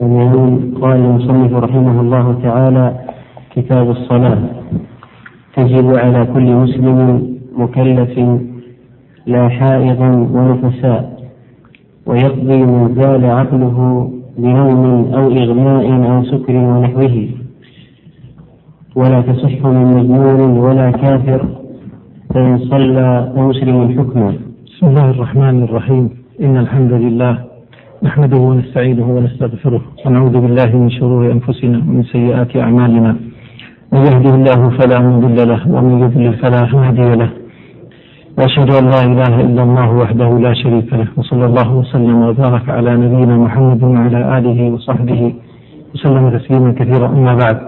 قال المصنف رحمه الله تعالى كتاب الصلاة. تجب على كل مسلم مكلف لا حائض ونفساء ويقضي من زال عقله بنوم أو إغماء أو سكر ونحوه. ولا تصح من مجنون ولا كافر فإن صلى فمسلم حكما. بسم الله الرحمن الرحيم. إن الحمد لله نحمده ونستعينه ونستغفره ونعوذ بالله من شرور أنفسنا ومن سيئات أعمالنا. من يهده الله فلا مضل له ومن يضلل فلا هادي له. وأشهد أن لا إله إلا الله وحده لا شريك له وصلى الله وسلم وبارك على نبينا محمد وعلى آله وصحبه وسلم تسليما كثيرا. أما بعد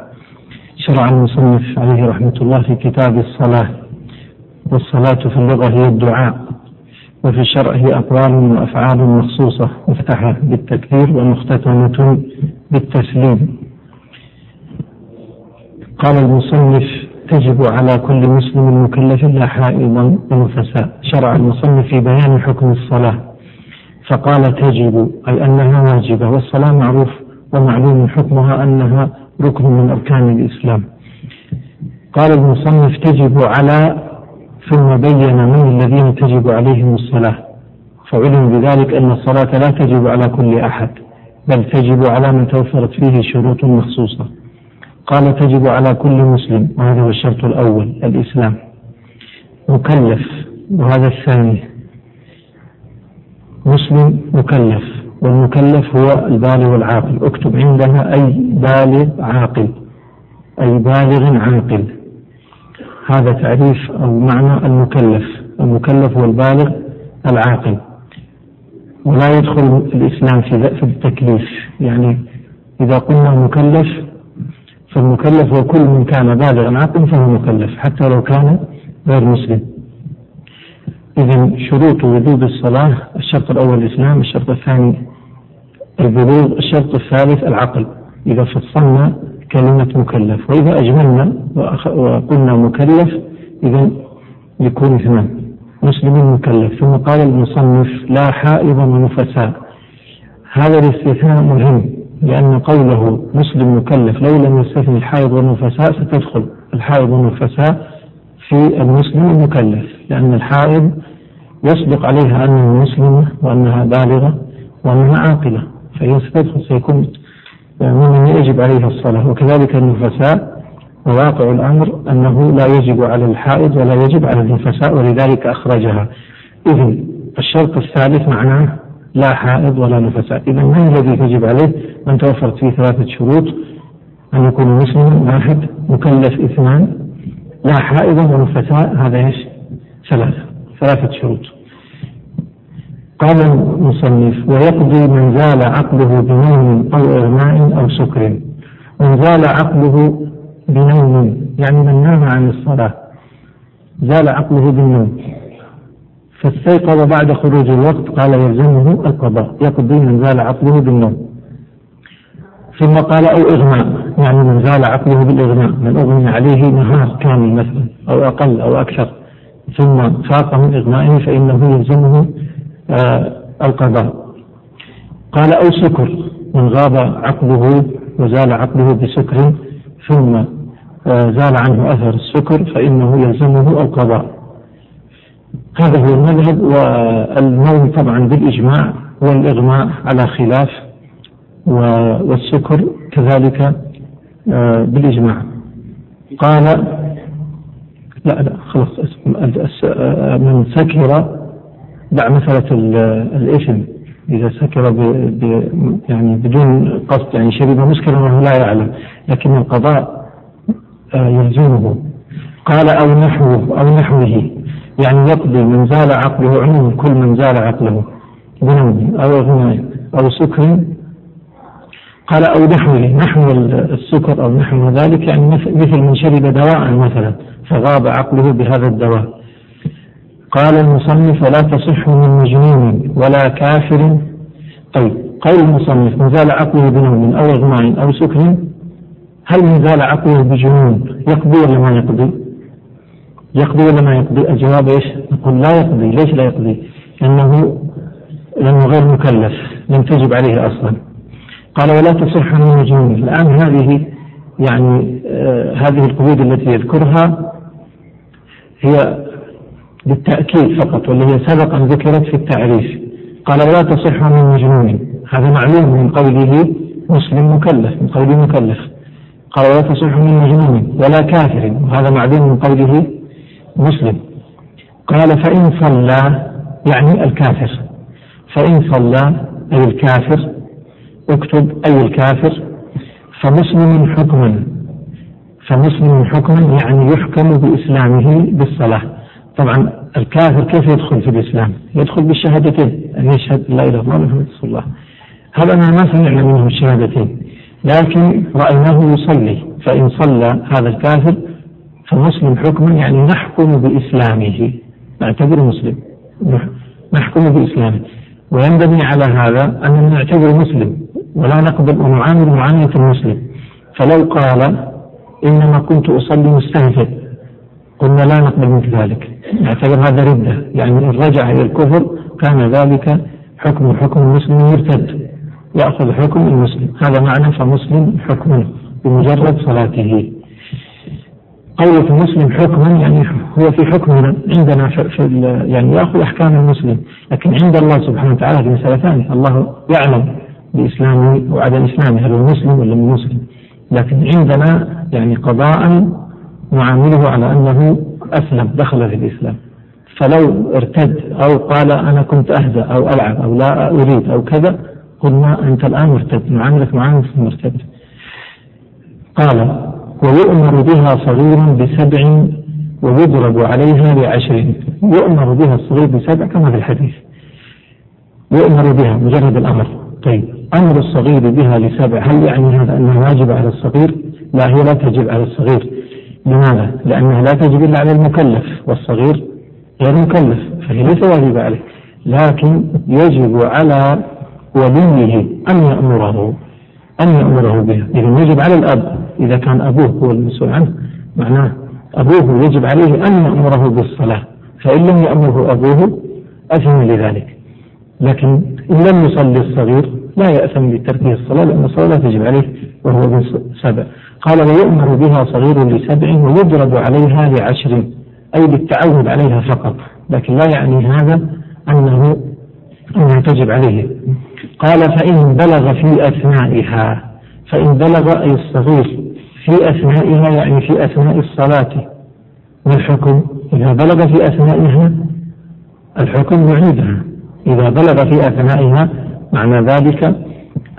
شرع المصنف عليه رحمة الله في كتاب الصلاة. والصلاة في اللغة هي الدعاء. وفي الشرع هي أقوال وأفعال مخصوصة مفتحة بالتكبير ومختتمة بالتسليم. قال المصنف تجب على كل مسلم مكلف لا حائضا ونفساء شرع المصنف في بيان حكم الصلاة. فقال تجب أي أنها واجبة والصلاة معروف ومعلوم حكمها أنها ركن من أركان الإسلام. قال المصنف تجب على ثم بين من الذين تجب عليهم الصلاة. فعلم بذلك أن الصلاة لا تجب على كل أحد بل تجب على من توفرت فيه شروط مخصوصة. قال تجب على كل مسلم وهذا هو الشرط الأول الإسلام. مكلف وهذا الثاني مسلم مكلف والمكلف هو البالغ العاقل. اكتب عندها أي بالغ عاقل أي بالغ عاقل. هذا تعريف أو معنى المكلف المكلف هو البالغ العاقل. ولا يدخل الإسلام في التكليف. يعني إذا قلنا مكلف فالمكلف هو كل من كان بالغا عاقلا فهو مكلف حتى لو كان غير مسلم. إذا شروط وجوب الصلاة الشرط الأول الإسلام الشرط الثاني البلوغ الشرط الثالث العقل. إذا فصلنا كلمة مكلف. وإذا أجملنا وقلنا مكلف إذا يكون اثنان. مسلم مكلف. ثم قال المصنف لا حائض ونفساء هذا الاستثناء مهم لأن قوله مسلم مكلف لو لم يستثني الحائض والنفساء ستدخل الحائض والنفساء في المسلم المكلف لأن الحائض يصدق عليها أنها مسلمة وأنها بالغة وأنها عاقلة فهي ستدخل سيكون ممن يجب عليها الصلاة وكذلك النفساء وواقع الأمر أنه لا يجب على الحائض ولا يجب على النفساء ولذلك أخرجها. إذن الشرط الثالث معناه لا حائض ولا نفساء. إذا من الذي تجب عليه؟ من توفرت فيه ثلاثة شروط. أن يكون مسلما واحد مكلف اثنان لا حائض ونفساء هذا إيش؟ ثلاثة. ثلاثة شروط. قال المصنف ويقضي من زال عقله بنوم أو إغماء أو سكر. من زال عقله بنوم يعني من نام عن الصلاة. زال عقله بالنوم. فاستيقظ بعد خروج الوقت قال يلزمه القضاء. يقضي من زال عقله بالنوم. ثم قال أو إغماء يعني من زال عقله بالإغماء. من أغمي عليه نهار كامل مثلا أو أقل أو أكثر. ثم فاق من إغمائه فإنه يلزمه القضاء. قال أو سكر من غاب عقله وزال عقله بسكر ثم آه زال عنه أثر السكر فإنه يلزمه القضاء. هذا هو المذهب والنوم طبعا بالإجماع والإغماء على خلاف والسكر كذلك آه بالإجماع. قال لا لا خلاص من سكر دع مسألة الإثم إذا سكر ب ب يعني بدون قصد يعني شرب مسكرا وهو لا يعلم لكن القضاء يلزمه. قال أو نحوه أو نحوه. يعني يقضي من زال عقله عموما كل من زال عقله. بنوم أو إغماء أو سكر. قال أو نحوه نحو السكر أو نحو ذلك يعني مثل من شرب دواء مثلا فغاب عقله بهذا الدواء. قال المصنف ولا تصح من مجنون ولا كافر طيب قول المصنف من زال عقله بنوم أو إغماء أو سكر هل من زال عقله بجنون يقضي ولا ما يقضي؟ يقضي ولا ما يقضي؟ الجواب إيش؟ نقول لا يقضي، ليش لا يقضي؟ لأنه لأنه غير مكلف لم تجب عليه أصلا قال ولا تصح من مجنون الآن هذه يعني آه هذه القيود التي يذكرها هي بالتأكيد فقط واللي هي سبق أن ذكرت في التعريف. قال ولا تصح من مجنون. هذا معلوم من قوله مسلم مكلف من قوله مكلف قال ولا تصح من مجنون ولا كافر. وهذا معلوم من قوله مسلم. قال فإن صلى يعني الكافر. فإن صلى أي الكافر. اكتب أي الكافر. فمسلم حكما فمسلم حكما يعني يحكم بإسلامه بالصلاة. طبعا الكافر كيف يدخل في الإسلام؟ يدخل بالشهادتين أن يشهد لا إله إلا الله محمد رسول الله. هذا ما سمعنا منه الشهادتين لكن رأيناه يصلي فإن صلى هذا الكافر فمسلم حكما يعني نحكم بإسلامه نعتبره مسلم نحكم بإسلامه. وينبني على هذا أننا نعتبره مسلم ولا نقبل ونعامل معاملة المسلم. فلو قال إنما كنت أصلي مستهزئ قلنا لا نقبل مثل ذلك. نعتبر هذا ردة. يعني إن رجع إلى الكفر كان ذلك حكم حكم المسلم يرتد يأخذ حكم المسلم. هذا معنى فمسلم حكم بمجرد صلاته. قولة مسلم حكما يعني هو في حكمنا عندنا في, يعني يأخذ أحكام المسلم. لكن عند الله سبحانه وتعالى في مسألة ثانية الله يعلم باسلامه وعدم اسلامه هل هو مسلم ولا مو مسلم. لكن عندنا يعني قضاء نعامله على أنه أسلم دخل في الإسلام. فلو ارتد أو قال أنا كنت أهدى أو ألعب أو لا أريد أو كذا قلنا أنت الآن مرتد نعاملك معامله المرتد. قال ويؤمر بها صغير بسبع ويضرب عليها بعشر. يؤمر بها الصغير بسبع كما في الحديث. يؤمر بها مجرد الأمر. طيب أمر الصغير بها لسبع هل يعني هذا أنها واجبة على الصغير؟ لا هي لا تجب على الصغير. لماذا؟ لأنها لا تجب إلا على المكلف والصغير غير مكلف فهي ليس واجبة عليه. لكن يجب على وليه أن يأمره أن يأمره بها. إذا يجب على الأب إذا كان أبوه هو المسؤول عنه معناه أبوه يجب عليه أن يأمره بالصلاة. فإن لم يأمره أبوه أثم لذلك. لكن إن لم يصلي الصغير لا يأثم بتركه الصلاة لأن الصلاة لا تجب عليه وهو من سبع. قال ويؤمر بها صغير لسبع ويضرب عليها لعشر أي بالتعود عليها فقط لكن لا يعني هذا أنه أنها تجب عليه. قال فإن بلغ في أثنائها فإن بلغ أي الصغير في أثنائها يعني في أثناء الصلاة ما الحكم؟ إذا بلغ في أثنائها الحكم يعيدها. إذا بلغ في أثنائها معنى ذلك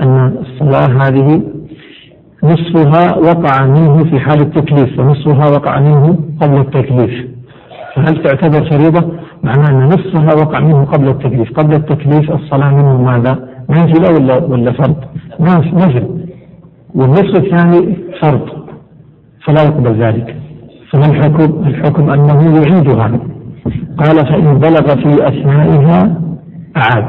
أن الصلاة هذه نصفها وقع منه في حال التكليف ونصفها وقع منه قبل التكليف فهل تعتبر فريضة؟ معناه أن نصفها وقع منه قبل التكليف قبل التكليف الصلاة منه ماذا؟ نافلة ولا ولا فرض؟ نافل والنصف الثاني فرض فلا يقبل ذلك فما الحكم؟ الحكم أنه يعيدها قال فإن بلغ في أثنائها أعاد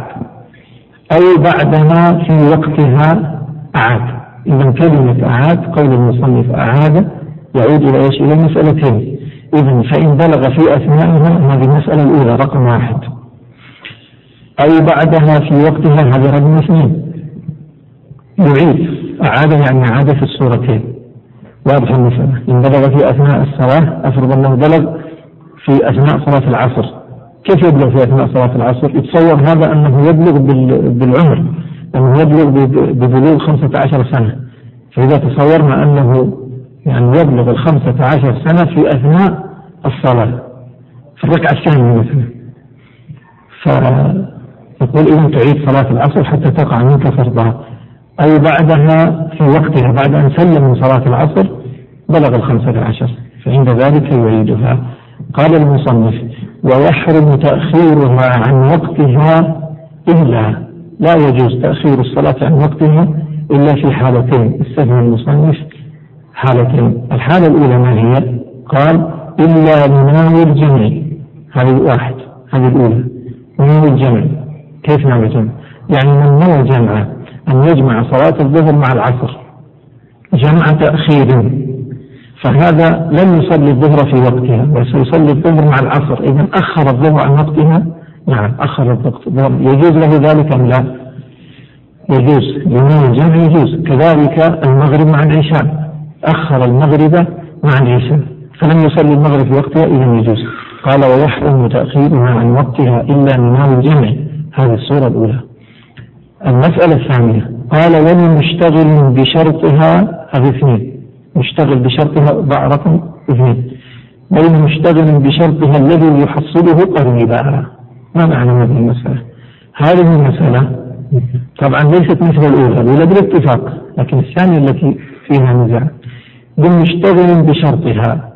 أو بعدما في وقتها أعاد. إذا كلمة أعاد قول المصنف أعاد يعود إلى إيش؟ إلى المسألتين إذا فإن بلغ في أثنائها هذه المسألة الأولى رقم واحد. أو بعدها في وقتها هذه رقم اثنين. يعيد. أعاد يعني عاد في الصورتين. واضح المسألة؟ إن بلغ في أثناء الصلاة أفرض أنه بلغ في أثناء صلاة العصر. كيف يبلغ في أثناء صلاة العصر؟ يتصور هذا أنه يبلغ بالعمر أنه يبلغ ببلوغ خمسة عشر سنة. فإذا تصورنا أنه يعني يبلغ الخمسة عشر سنة في أثناء الصلاة. في الركعة الثانية مثلا. فيقول إذا تعيد صلاة العصر حتى تقع منك فرضها. أو بعدها في وقتها بعد أن سلم من صلاة العصر بلغ الخمسة عشر. فعند ذلك يعيدها. قال المصنف ويحرم تأخيرها عن وقتها إلا لا يجوز تأخير الصلاة عن وقتها إلا في حالتين. استثنى المصنف حالتين. الحالة الأولى ما هي؟ قال إلا لناوي الجمع هذه واحد. هذه الأولى. ناوي الجمع كيف ناوي الجمع يعني من نوى الجمع أن يجمع صلاة الظهر مع العصر. جمع تأخير. فهذا لم يصلي الظهر في وقتها وسيصلي الظهر مع العصر. إذا أخر الظهر عن وقتها نعم أخر الظهر يجوز له ذلك أم لا؟ يجوز. لمن الجمع يجوز. كذلك المغرب مع العشاء. أخر المغرب مع العشاء. فلم يصلي المغرب في وقتها إذا يجوز. قال ويحرم تأخيرها عن وقتها إلا من الجمع هذه الصورة الأولى. المسألة الثانية. قال ولمشتغل بشرطها هذه اثنين. مشتغل بشرطها ضع رقم اثنين ولمشتغل بشرطها الذي يحصله قريبا ما معنى هذه المسألة؟ هذه المسألة طبعا ليست مثل الأولى الأولى بالاتفاق لكن الثانية التي فيها نزاع. بالمشتغل بشرطها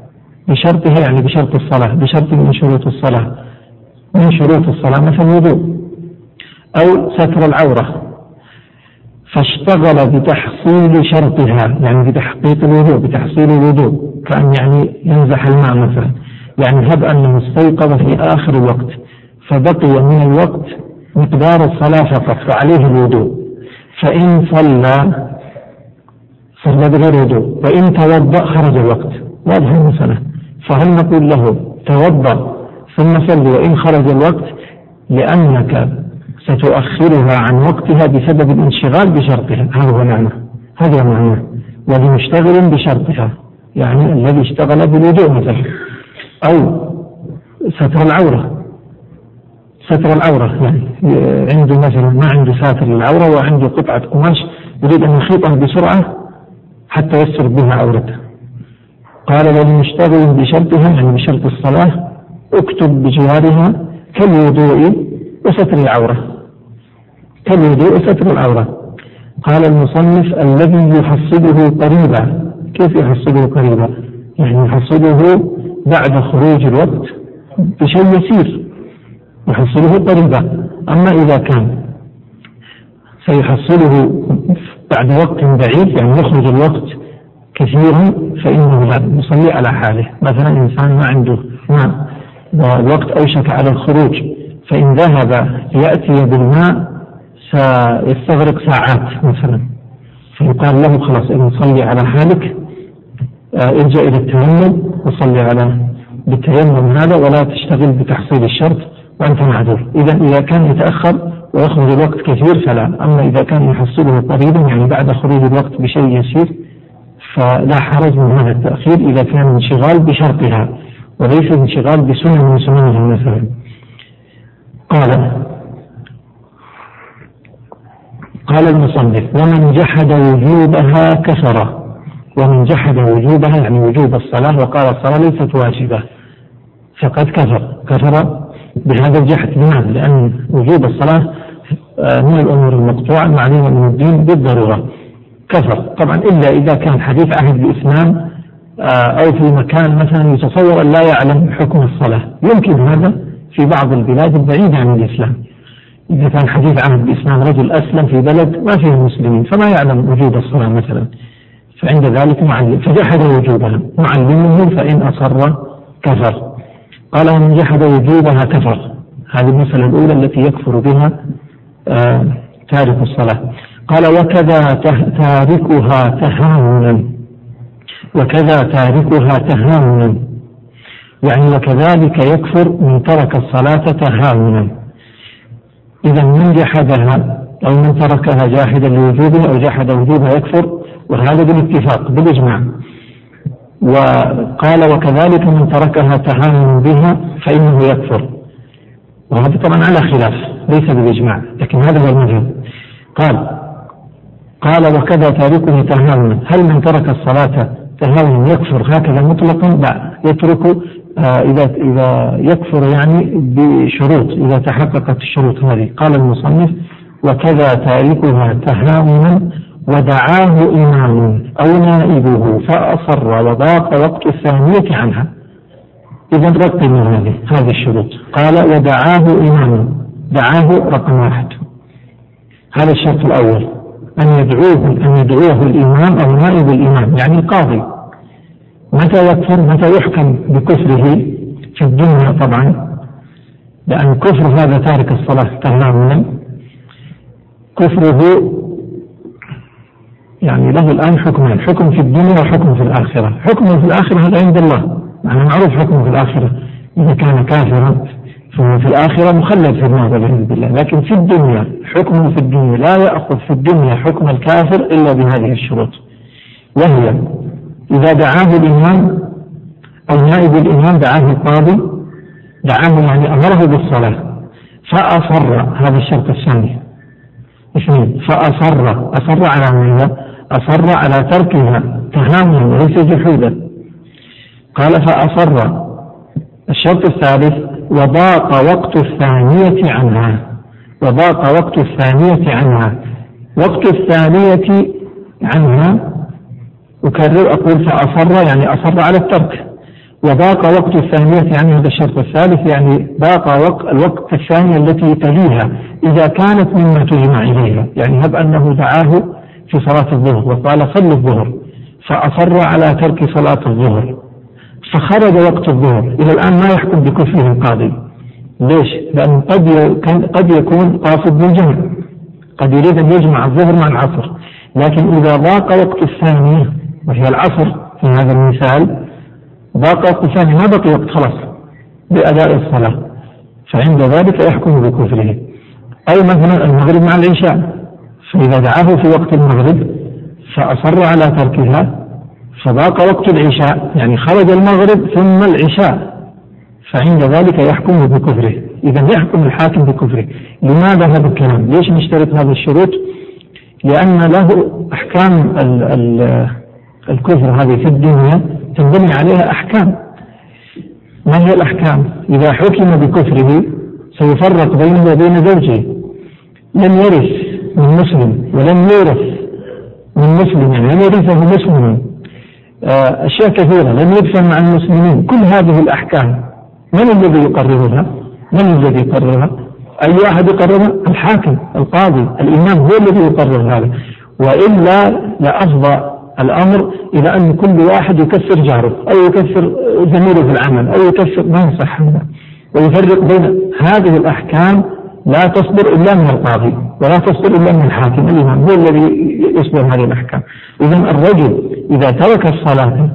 بشرطها يعني بشرط الصلاة بشرط من شروط الصلاة من شروط الصلاة مثل الوضوء أو ستر العورة. فاشتغل بتحصيل شرطها يعني بتحقيق الوضوء بتحصيل الوضوء كأن يعني ينزح الماء مثلا. يعني هب أنه استيقظ في آخر الوقت فبقي من الوقت مقدار الصلاة فقط فعليه الوضوء. فإن صلى صلى بغير وضوء وإن توضأ خرج الوقت. واضح المسألة فهل نقول له توضأ ثم صل وإن خرج الوقت؟ لأنك ستؤخرها عن وقتها بسبب الانشغال بشرطها. هذا هو معنى. هذا معنى. ولمشتغل بشرطها. يعني الذي اشتغل بالوضوء مثلا. أو ستر العورة. ستر العورة. يعني عنده مثلا ما عنده ساتر للعورة وعنده قطعة قماش يريد أن يخيطها بسرعة حتى يستر بها عورته. قال ولمشتغل بشرطها يعني بشرط الصلاة اكتب بجوارها كالوضوء وستر العورة. كالوضوء وستر العورة. قال المصنف الذي يحصله قريبا. كيف يحصله قريبا؟ يعني يحصله بعد خروج الوقت بشيء يسير. يحصله قريبا. أما إذا كان سيحصله بعد وقت بعيد يعني يخرج الوقت كثيرا فإنه لا يصلي على حاله. مثلا إنسان ما عنده ماء والوقت أوشك على الخروج فإن ذهب ليأتي بالماء سيستغرق ساعات مثلا. فيقال له خلاص إذا صلي على حالك آه، ارجع إلى التيمم وصلي على بالتيمم هذا ولا تشتغل بتحصيل الشرط وأنت معذور. إذا إذا كان يتأخر ويخرج الوقت كثير فلا. أما إذا كان يحصله قريبا يعني بعد خروج الوقت بشيء يسير فلا حرج من هذا التأخير إذا كان انشغال بشرطها وليس انشغال بسنة من سننها مثلا. قال قال المصنف ومن جحد وجوبها كفر. ومن جحد وجوبها يعني وجوب الصلاة وقال الصلاة ليست واجبة فقد كفر. كفر بهذا الجحد. لماذا؟ لأن وجوب الصلاة آه، من الأمور المقطوعة المعلومة من الدين بالضرورة. كفر. طبعا إلا إذا كان حديث عهد بالإسلام آه، أو في مكان مثلا يتصور أن لا يعلم حكم الصلاة. يمكن هذا في بعض البلاد البعيدة عن الإسلام. إذا كان حديث عهد بالإسلام رجل أسلم في بلد ما فيه مسلمين فما يعلم وجوب الصلاة مثلا. فعند ذلك معلم فجحد وجوبها. معلمه فإن أصر كفر. قال ومن جحد وجوبها كفر. هذه المسألة الأولى التي يكفر بها آه تارك الصلاة. قال وكذا تاركها تهاونا. وكذا تاركها تهاونا. يعني وكذلك يكفر من ترك الصلاة تهاونا. إذا من جحدها أو من تركها جاحدا لوجوبها أو جحد وجوبها يكفر؟ وهذا بالاتفاق بالإجماع. وقال وكذلك من تركها تهاون بها فإنه يكفر. وهذا طبعا على خلاف ليس بالإجماع لكن هذا هو المذهب. قال قال وكذا تاركه تهاونا هل من ترك الصلاة تهاونا يكفر هكذا مطلقا؟ لا يترك إذا إذا يكفر يعني بشروط إذا تحققت الشروط هذه. قال المصنف وكذا تاركها تهاونا ودعاه إمام أو نائبه فأصر وضاق وقت الثانية عنها. إذا رقم هذه هذه الشروط. قال ودعاه إمام دعاه رقم واحد. هذا الشرط الأول. أن يدعوه أن يدعوه الإمام أو نائب الإمام يعني القاضي. متى يكفر؟ متى يحكم بكفره في الدنيا طبعا؟ لأن كفر هذا تارك الصلاة تماما كفره يعني له الآن حكمان حكم في الدنيا وحكم في الآخرة. حكم في الآخرة هذا عند الله يعني معروف حكمه في الآخرة. إذا كان كافرا فهو في الآخرة مخلد في النار والعياذ بالله لكن في الدنيا حكمه في الدنيا لا يأخذ في الدنيا حكم الكافر إلا بهذه الشروط. وهي إذا دعاه الإمام أو نائب الإمام دعاه القاضي دعاه يعني أمره بالصلاة فأصر هذا الشرط الثاني. اثنين فأصر أصر على ماذا؟ أصر على تركها تهاونا وليس جحودا قال فأصر. الشرط الثالث وضاق وقت الثانية عنها. وضاق وقت الثانية عنها. وقت الثانية عنها أكرر أقول فأصر يعني أصر على الترك. وضاق وقت الثانية يعني هذا الشرط الثالث يعني ضاق وقت الوقت الثانية التي تليها إذا كانت مما تجمع إليها. يعني هب أنه دعاه في صلاة الظهر وقال صل الظهر. فأصر على ترك صلاة الظهر. فخرج وقت الظهر. إلى الآن ما يحكم بكفره القاضي. ليش؟ لأنه قد قد يكون قاصد بالجمع قد يريد أن يجمع الظهر مع العصر. لكن إذا ضاق وقت الثانية وهي العصر في هذا المثال ضاق وقت الثانية ما بقي وقت خلاص لأداء الصلاة. فعند ذلك يحكم بكفره. أو مثلا المغرب مع العشاء. فإذا دعاه في وقت المغرب فأصر على تركها. فضاق وقت العشاء يعني خرج المغرب ثم العشاء. فعند ذلك يحكم بكفره. إذا يحكم الحاكم بكفره. لماذا هذا الكلام؟ ليش نشترط هذه الشروط؟ لأن له أحكام ال ال الكفر هذه في الدنيا تنبني عليها أحكام. ما هي الأحكام؟ إذا حكم بكفره سيفرق بينه وبين زوجه. لم يرث من مسلم ولم يورث من مسلم يعني لم يرثه مسلم. آه، أشياء كثيرة لم يدفن مع المسلمين. كل هذه الأحكام من الذي يقررها؟ من الذي يقررها؟ أي واحد يقررها؟ الحاكم القاضي الإمام هو الذي يقرر هذا. وإلا لأفضى الأمر إلى أن كل واحد يكسر جاره أو يكسر زميله في العمل أو يكسر ما يصح. هذا ويفرق بين هذه الأحكام لا تصدر إلا من القاضي ولا تصدر إلا من الحاكم. الإمام هو الذي يصدر هذه الأحكام. إذا الرجل إذا ترك الصلاة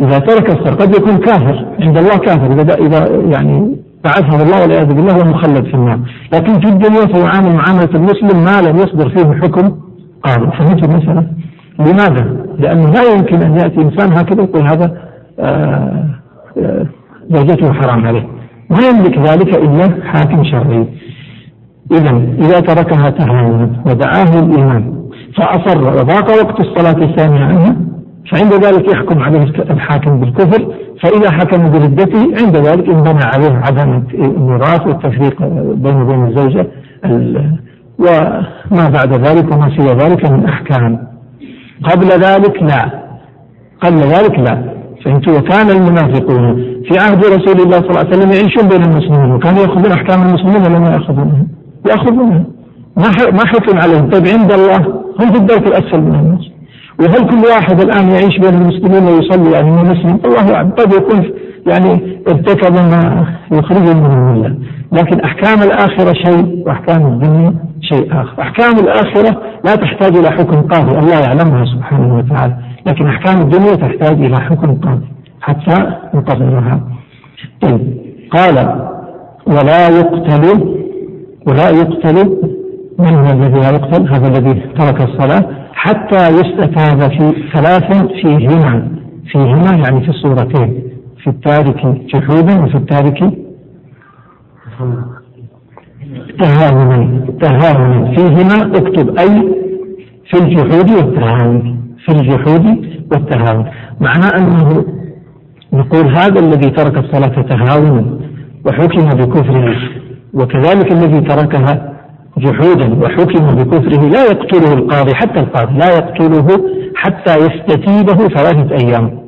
إذا ترك الصلاة قد يكون كافر عند الله كافر. إذا إذا يعني بعثه الله والعياذ بالله هو مخلد في النار. لكن في الدنيا فيعامل معاملة المسلم ما لم يصدر فيه حكم قاضي. فهمت المسألة؟ لماذا؟ لأنه لا يمكن أن يأتي إنسان هكذا يقول هذا آه، آه، زوجته حرام عليه. ما يملك ذلك إلا حاكم شرعي. إذا إذا تركها تهاونا ودعاه الإمام فأصر وضاق وقت الصلاة الثانية عنها فعند ذلك يحكم عليه الحاكم بالكفر فإذا حكم بردته عند ذلك انبنى عليه عدم الميراث والتفريق بينه وبين الزوجة وما بعد ذلك وما سوى ذلك من أحكام. قبل ذلك لا. قبل ذلك لا. فهمت وكان المنافقون في عهد رسول الله صلى الله عليه وسلم يعيشون بين المسلمين وكانوا يأخذون أحكام المسلمين ولا ما يأخذونها يأخذونها ما حكم عليهم؟ طيب عند الله. هم في الدرك الأسفل من الناس. وهل كل واحد الآن يعيش بين المسلمين ويصلي يعني من مسلم الله أعلم. قد يكون يعني ارتكب ما يخرجه من الملة لكن أحكام الآخرة شيء وأحكام الدنيا شيء آخر. أحكام الآخرة لا تحتاج إلى حكم قاضي. الله يعلمها سبحانه وتعالى. لكن أحكام الدنيا تحتاج إلى حكم قاضي حتى نقررها طيب. قال ولا يقتل ولا يقتل من هو الذي لا يقتل؟ هذا الذي ترك الصلاة. حتى يستتاب في ثلاث فيهما فيهما يعني في الصورتين. في التارك جحودا وفي التارك تهاونا. تهاونا. فيهما اكتب أي في الجحود والتهاون. في الجحود والتهاون. معناه أنه نقول هذا الذي ترك الصلاة تهاونا وحكم بكفره وكذلك الذي تركها جحودا وحكم بكفره لا يقتله القاضي حتى القاضي لا يقتله حتى يستتيبه ثلاثة أيام.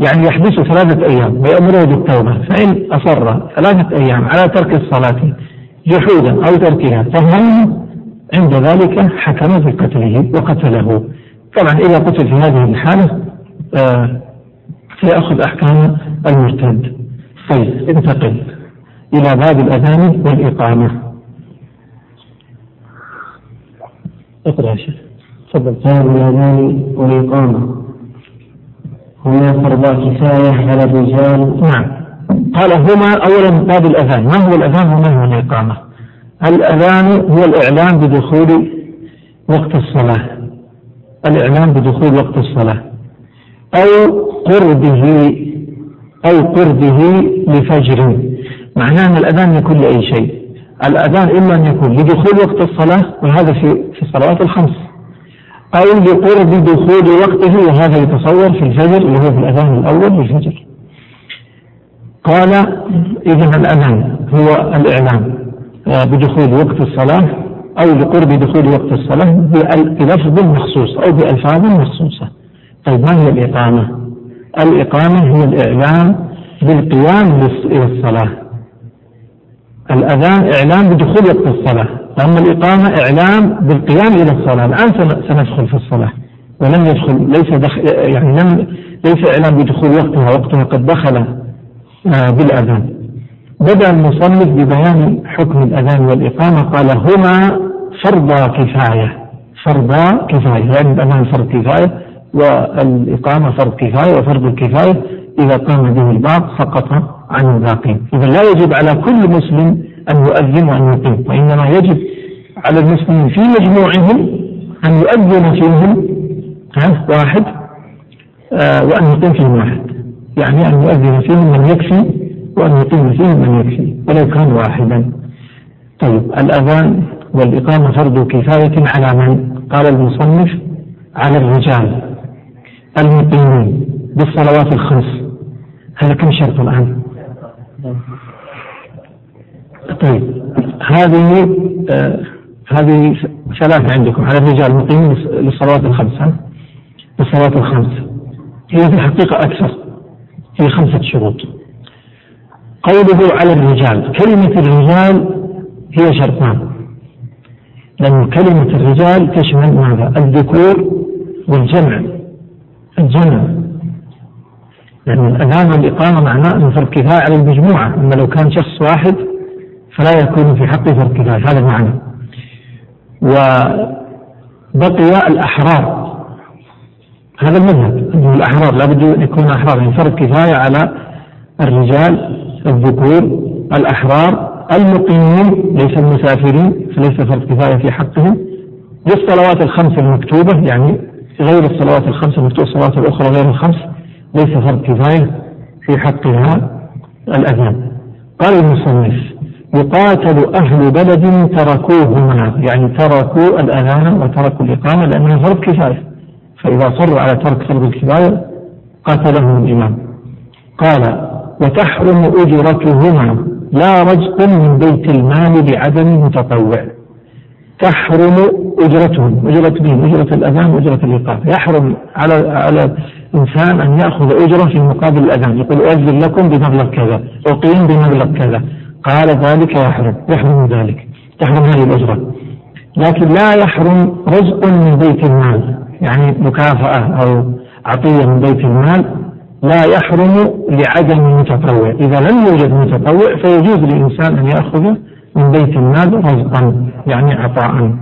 يعني يحبسه ثلاثة أيام ويأمره بالتوبة فإن أصر ثلاثة أيام على ترك الصلاة جحودا أو تركها فهم عند ذلك حكم بقتله وقتله. طبعا إذا قتل في هذه الحالة آه سيأخذ أحكام المرتد. طيب انتقل إلى باب الأذان والإقامة. اقرأ يا شيخ. تفضل. باب الأذان والإقامة. هما فرضا كفاية على الرجال. نعم. قال هما أولا باب الأذان. ما هو الأذان وما هو الإقامة؟ الأذان هو الإعلام بدخول وقت الصلاة. الإعلام بدخول وقت الصلاة. أو قربه أو قربه لفجر. معناه أن الأذان يكون لأي شيء. الأذان إما أن يكون لدخول وقت الصلاة وهذا في في الصلوات الخمس. أو لقرب دخول وقته وهذا يتصور في الفجر اللي هو في الأذان الأول للفجر قال إذا الأذان هو الإعلام آه، بدخول وقت الصلاة أو لقرب دخول وقت الصلاة بلفظ مخصوص أو بألفاظ مخصوصة. طيب ما هي الإقامة؟ الإقامة هي الإعلام بالقيام إلى الصلاة. الأذان إعلام بدخول وقت الصلاة. أما الإقامة إعلام بالقيام إلى الصلاة. الآن سندخل في الصلاة. ولم يدخل ليس دخل يعني لم ليس إعلام بدخول وقتها وقتها قد دخل آه، بالأذان. بدأ المصنف ببيان حكم الأذان والإقامة. قال هما فرضا كفاية. فرضا كفاية. يعني الأذان فرض كفاية والإقامة فرض كفاية وفرض الكفاية إذا قام به البعض سقط عن الباقين. إذا لا يجب على كل مسلم أن يؤذن وأن يقيم وإنما يجب على المسلمين في مجموعهم أن يؤذن فيهم واحد آه وأن يقيم فيهم واحد يعني أن يؤذن فيهم من يكفي وأن يقيم فيهم من يكفي ولو كان واحدا طيب الأذان والإقامة فرض كفاية على من؟ قال المصنف على الرجال المقيمين بالصلوات الخمس هذا كم شرط الآن؟ طيب. هذه آه هذه ثلاثة عندكم. على الرجال المقيمين للصلوات الخمس؟ للصلوات الخمس هي في الحقيقة أكثر. هي خمسة شروط. قوله على الرجال كلمة الرجال هي شرطان. لأن كلمة الرجال تشمل ماذا؟ الذكور والجمع. الجمع. لأن الأذان والإقامة معناه أن فرض كفاية على المجموعة. أما لو كان شخص واحد فلا يكون في حقه كفاية هذا المعنى. وبقي الأحرار. هذا المذهب أنه الأحرار لابد أن يكون أحرار يعني فرض كفاية على الرجال الذكور الأحرار المقيمين ليس المسافرين فليس فرض كفاية في حقهم. للصلوات الخمس المكتوبة يعني غير الصلوات الخمس المكتوبة الصلوات الأخرى غير الخمس ليس فرض كفاية في حقها الأذان. قال المصنف يقاتل أهل بلد تركوهما يعني تركوا الأذان وتركوا الإقامة لأنها فرض كفاية فإذا صروا على ترك فرض الكفاية قاتلهم الإمام. قال وتحرم أجرتهما لا رزق من بيت المال بعدم متطوع. تحرم أجرتهم أجرة مين؟ أجرة الأذان وأجرة الإقامة. يحرم على على الإنسان أن يأخذ أجرة في مقابل الأذان. يقول أؤذن لكم بمبلغ كذا أقيم بمبلغ كذا. قال ذلك يحرم يحرم ذلك تحرم هذه الأجرة. لكن لا يحرم رزق من بيت المال يعني مكافأة أو عطية من بيت المال لا يحرم لعدم متطوع إذا لم يوجد متطوع فيجوز للإنسان أن يأخذ من بيت المال رزقا يعني عطاء.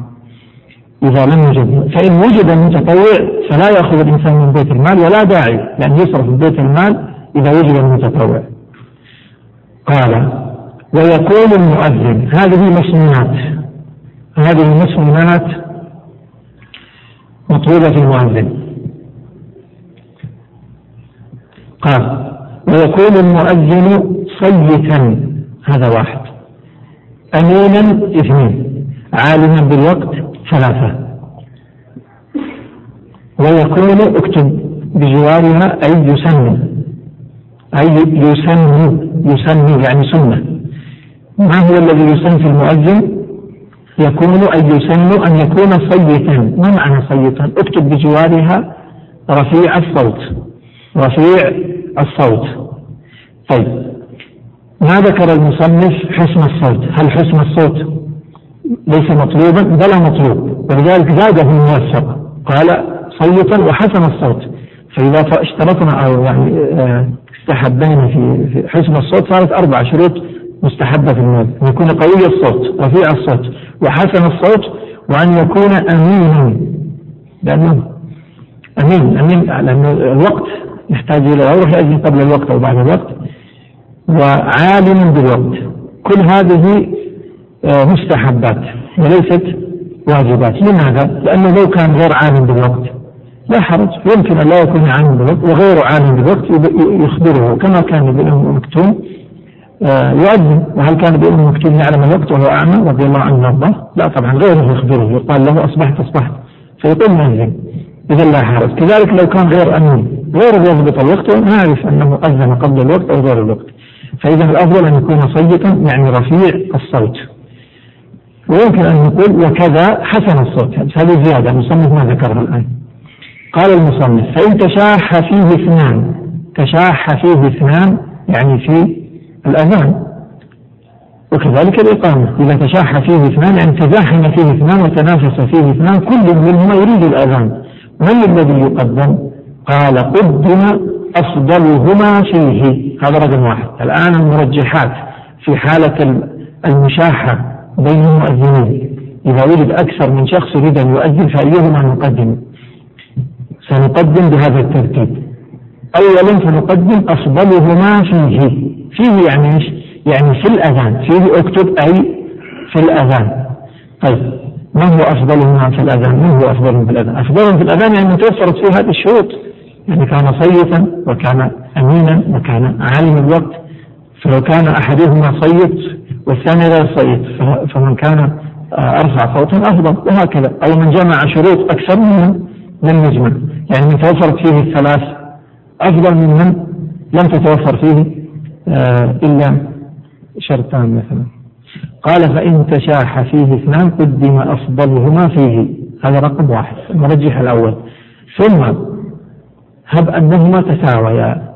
إذا لم يوجد فإن وجد المتطوع فلا يأخذ الإنسان من بيت المال ولا داعي لأن يصرف من بيت المال إذا وجد المتطوع. قال ويقول المؤذن هذه مسنونات هذه مسنونات مطلوبة في المؤذن. قال ويكون المؤذن صيتا هذا واحد. أمينا اثنين عالما بالوقت ثلاثة. ويكون اكتب بجوارها أي يسمي أي يسمي يسمي يعني سنة. ما هو الذي يسمي في المؤذن؟ يكون أي يسن أن يكون صيتا. ما معنى صيتا؟ اكتب بجوارها رفيع الصوت. رفيع الصوت. طيب. ما ذكر المصنف حسن الصوت؟ هل حسن الصوت ليس مطلوبا؟ بلا مطلوب. ولذلك زاده الموثق قال صيتا وحسن الصوت. فإذا اشترطنا أو يعني آه، استحبينا في حسن الصوت صارت أربع شروط مستحبة في المال أن يكون قوي الصوت رفيع الصوت وحسن الصوت وأن يكون أمينا لأنه أمين أمين لأن الوقت يحتاج إلى يروح يأذن قبل الوقت أو بعد الوقت وعالم بالوقت. كل هذه آه، مستحبات وليست واجبات. لماذا؟ لأنه لو كان غير عالم بالوقت لا حرج. يمكن أن لا يكون عالم بالوقت وغير عالم بالوقت يخبره كما كان ابن مكتوم يؤذن وهل كان ابن أم مكتوم يعلم الوقت وهو أعمى رضي الله عنه وأرضاه؟ لا طبعا غيره يخبره يقال له أصبحت أصبحت. فيقول مؤذن إذا لا حرج. كذلك لو كان غير أمين غير يضبط الوقت نعرف أنه أذن قبل الوقت أو غير الوقت. فإذا الأفضل أن يكون صيتا يعني رفيع الصوت. ويمكن أن نقول وكذا حسن الصوت. هذه زيادة. المصنف ما ذكرها الآن. قال المصنف فإن تشاح فيه اثنان تشاح فيه اثنان يعني في الأذان وكذلك الإقامة. إذا تشاح فيه اثنان يعني تزاحم فيه اثنان وتنافس فيه اثنان كل منهما يريد الأذان. من الذي يقدم؟ قال قدم أفضلهما فيه. هذا رقم واحد. الآن المرجحات في حالة المشاحة بين المؤذنين. إذا وجد أكثر من شخص يريد أن يؤذن فأيهما نقدم؟ سنقدم بهذا الترتيب. أولا سنقدم أفضلهما فيه. فيه يعني إيش؟ يعني في الأذان فيه أكتب أي في الأذان طيب ما هو أفضلهما في الأذان؟ من هو أفضلهم في الأذان؟ أفضلهم في الأذان يعني توفرت فيه هذه الشروط يعني كان صيتا وكان أمينا وكان عالم الوقت فلو كان أحدهما صيت والثاني غير صيت فمن كان آه، أرفع صوتا أفضل وهكذا أو من جمع شروط أكثر منه لم يجمع يعني من توفرت فيه الثلاث أفضل من من لم تتوفر فيه إلا شرطان مثلا. قال فإن تشاح فيه اثنان قدم أفضلهما فيه. هذا رقم واحد. المرجح الأول. ثم هب أنهما تساويا.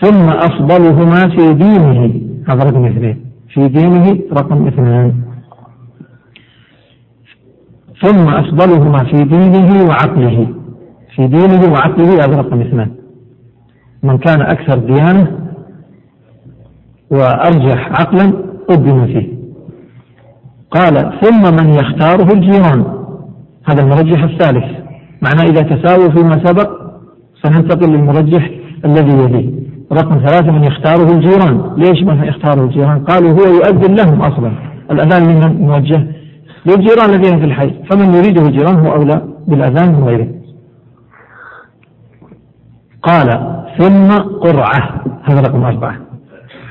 ثم أفضلهما في دينه. هذا رقم اثنين. في دينه رقم اثنان. ثم أفضلهما في دينه وعقله. في دينه وعقله هذا رقم اثنان. من كان أكثر ديانة وأرجح عقلا قدم فيه. قال ثم من يختاره الجيران. هذا المرجح الثالث. معناه إذا تساووا فيما سبق سننتقل للمرجح الذي يليه. رقم ثلاثة من يختاره الجيران. ليش من يختاره الجيران؟ قالوا هو يؤذن لهم أصلا. الأذان لمن موجه؟ للجيران الذين في الحي. فمن يريده الجيران هو أولى بالأذان من غيره. قال ثم قرعة. هذا رقم أربعة.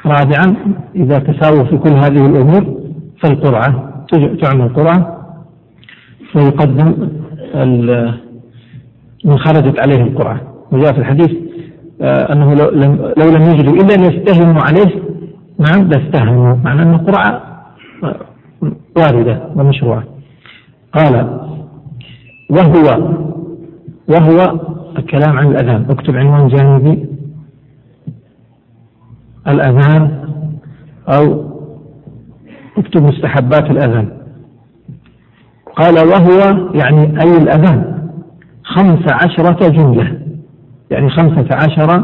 رابعا إذا تساووا في كل هذه الأمور فالقرعة تعمل قرعة. ويقدم من خرجت عليه القرعة. وجاء في الحديث آه، أنه لو لم, لو لم يجدوا إلا أن يستهموا عليه نعم لاستهموا معنى أن القرعة واردة ومشروعة. قال وهو وهو الكلام عن الأذان. اكتب عنوان جانبي. الأذان أو اكتب مستحبات الأذان. قال وهو يعني أي الأذان خمس عشرة جملة. يعني خمسة عشر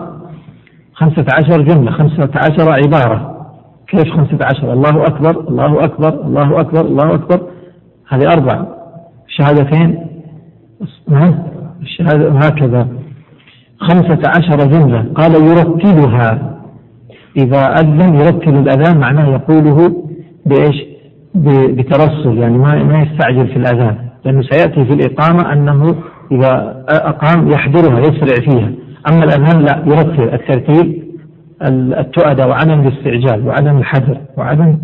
خمسة عشر جملة خمسة عشر عبارة. كيف خمسة عشر؟ الله أكبر الله أكبر الله أكبر الله أكبر. هذه أربع. شهادتين. نعم الشهادة هكذا. خمسة عشر جملة. قال يرتلها إذا أذن يرتل الأذان معناه يقوله بإيش؟ بترسل يعني ما ما يستعجل في الأذان لأنه سيأتي في الإقامة أنه إذا أقام يحضرها يسرع فيها. أما الأذان لا يرتل الترتيب التؤدة وعدم الاستعجال وعدم الحذر وعدم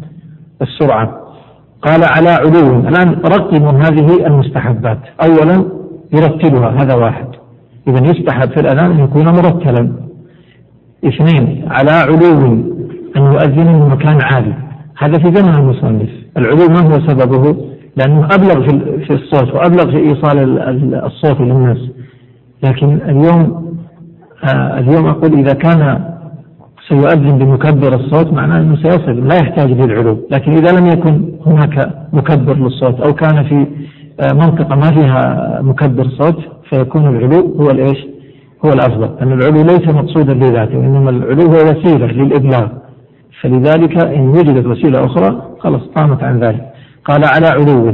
السرعة. قال على علو. الآن رقموا هذه المستحبات. أولا يرتلها هذا واحد. إذا يستحب في الأذان أن يكون مرتلا. اثنين على علو أن يؤذن من مكان عالي. هذا في زمن المصنف. العلو ما هو سببه؟ لأنه أبلغ في الصوت وأبلغ في إيصال الصوت للناس. لكن اليوم آه اليوم أقول إذا كان سيؤذن بمكبر الصوت معناه أنه سيصل لا يحتاج للعلو. لكن إذا لم يكن هناك مكبر للصوت أو كان في آه منطقة ما فيها مكبر صوت فيكون العلو هو الإيش؟ هو الأفضل أن العلو ليس مقصودا لذاته وإنما العلو هو وسيلة للإبلاغ فلذلك إن وجدت وسيلة أخرى خلاص قامت عن ذلك. قال على علو.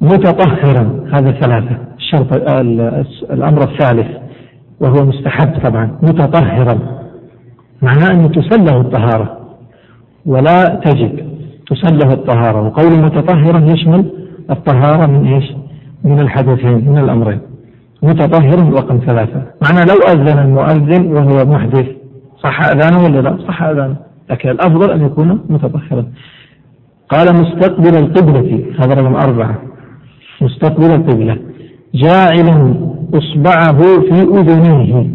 متطهرا هذا ثلاثة. الشرط الأمر الثالث وهو مستحب طبعا. متطهرا معناه أنه تسله الطهارة ولا تجب تسله الطهارة. وقول متطهرا يشمل الطهارة من إيش؟ من الحدثين من الأمرين. متطهر رقم ثلاثة. معناه لو أذن المؤذن وهو محدث صح أذانه ولا لا؟ صح أذانه. لكن الأفضل أن يكون متطهرا. قال مستقبل القبلة هذا رقم أربعة. مستقبل القبلة. جاعلا إصبعه في أذنيه.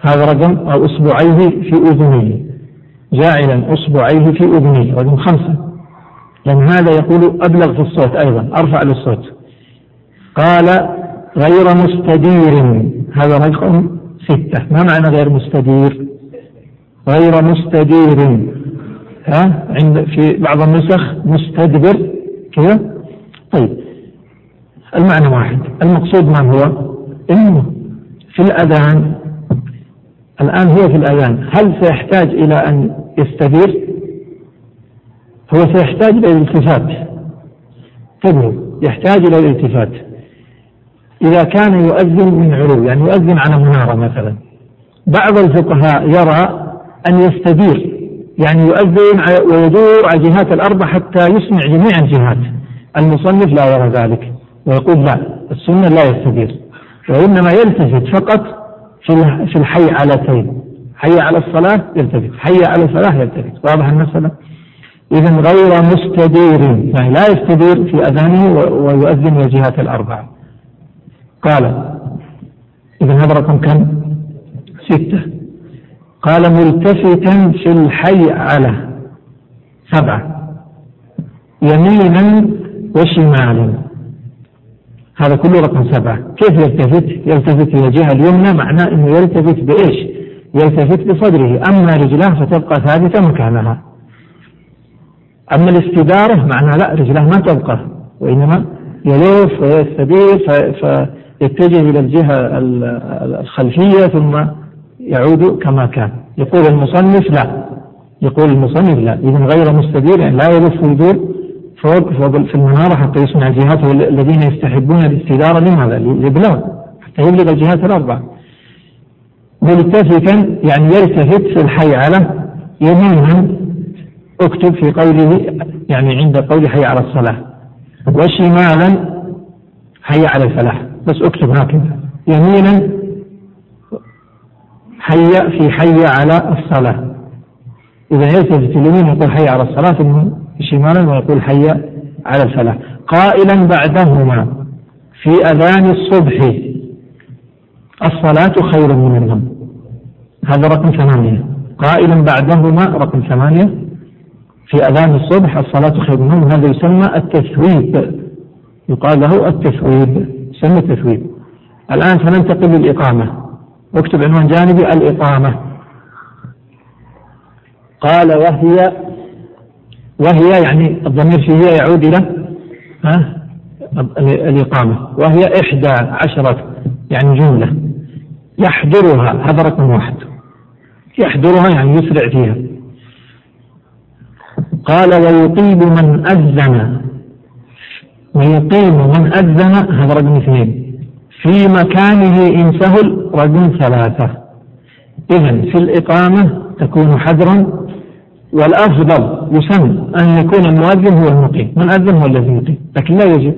هذا رقم أو إصبعيه في أذنيه. جاعلا إصبعيه في أذنيه. رقم خمسة. لأن هذا يقول أبلغ في الصوت أيضا. أرفع للصوت. قال غير مستدير. هذا رقم ستة. ما معنى غير مستدير؟ غير مستدير. ها؟ عند في بعض النسخ مستدبر. كذا؟ طيب. المعنى واحد. المقصود ما هو؟ إنه في الأذان الآن هو في الأذان. هل سيحتاج إلى أن يستدير؟ هو سيحتاج إلى الالتفات. تبهو يحتاج إلى الالتفات. إذا كان يؤذن من علو يعني يؤذن على منارة مثلا. بعض الفقهاء يرى أن يستدير يعني يؤذن ويدور على الجهات الأربع حتى يسمع جميع الجهات. المصنف لا يرى ذلك ويقول لا السنة لا يستدير وإنما يلتفت فقط في الحي على تين. حي على الصلاة يلتفت حي على الصلاة يلتفت واضح المسألة؟ إذا غير مستدير يعني لا يستدير في أذانه ويؤذن الجهات الأربع قال إذا هذا رقم كم؟ ستة. قال ملتفتا في الحي على سبعة. يمينا وشمالا. هذا كله رقم سبعة. كيف يلتفت؟ يلتفت إلى الجهة اليمنى معناه أنه يلتفت بإيش؟ يلتفت بصدره. أما رجلاه فتبقى ثابتة مكانها. أما الاستدارة معناه لا رجلاه ما تبقى وإنما يلف ويستدير فيتجه إلى الجهة الخلفية ثم يعود كما كان. يقول المصنف لا. يقول المصنف لا. إذا غير مستدير يعني لا يلف ويدور فوق في المنارة حتى يسمع الجهات الذين يستحبون الاستدارة لماذا؟ للإبلاغ حتى يبلغ الجهات الأربع ملتفتا يعني يلتفت في الحي على يمينا اكتب في قوله يعني عند قول حي على الصلاة. وشمالا حي على الفلاح. بس اكتب هكذا. يمينا حي في حي على الصلاة. إذا يلتفت اليمين يقول حي على الصلاة ثم شمالا ويقول حي على الفلاح قائلا بعدهما في أذان الصبح. الصلاة خير من النوم هذا رقم ثمانية. قائلا بعدهما رقم ثمانية في أذان الصبح. الصلاة خير من النوم هذا يسمى التثويب. يقال له التثويب. يسمى التثويب الآن سننتقل للإقامة. اكتب عنوان جانبي الإقامة. قال وهي؟ وهي يعني الضمير في هي يعود إلى ها؟ الإقامة. وهي إحدى عشرة يعني جملة. يحضرها هذا رقم واحد. يحضرها يعني يسرع فيها. قال ويقيم من أذن. ويقيم من أذن هذا رقم اثنين. في مكانه إن سهل رقم ثلاثة. إذا في الإقامة تكون حذرا. والأفضل يسن أن يكون المؤذن هو المقيم. من أذن هو الذي يقيم. لكن لا يجب.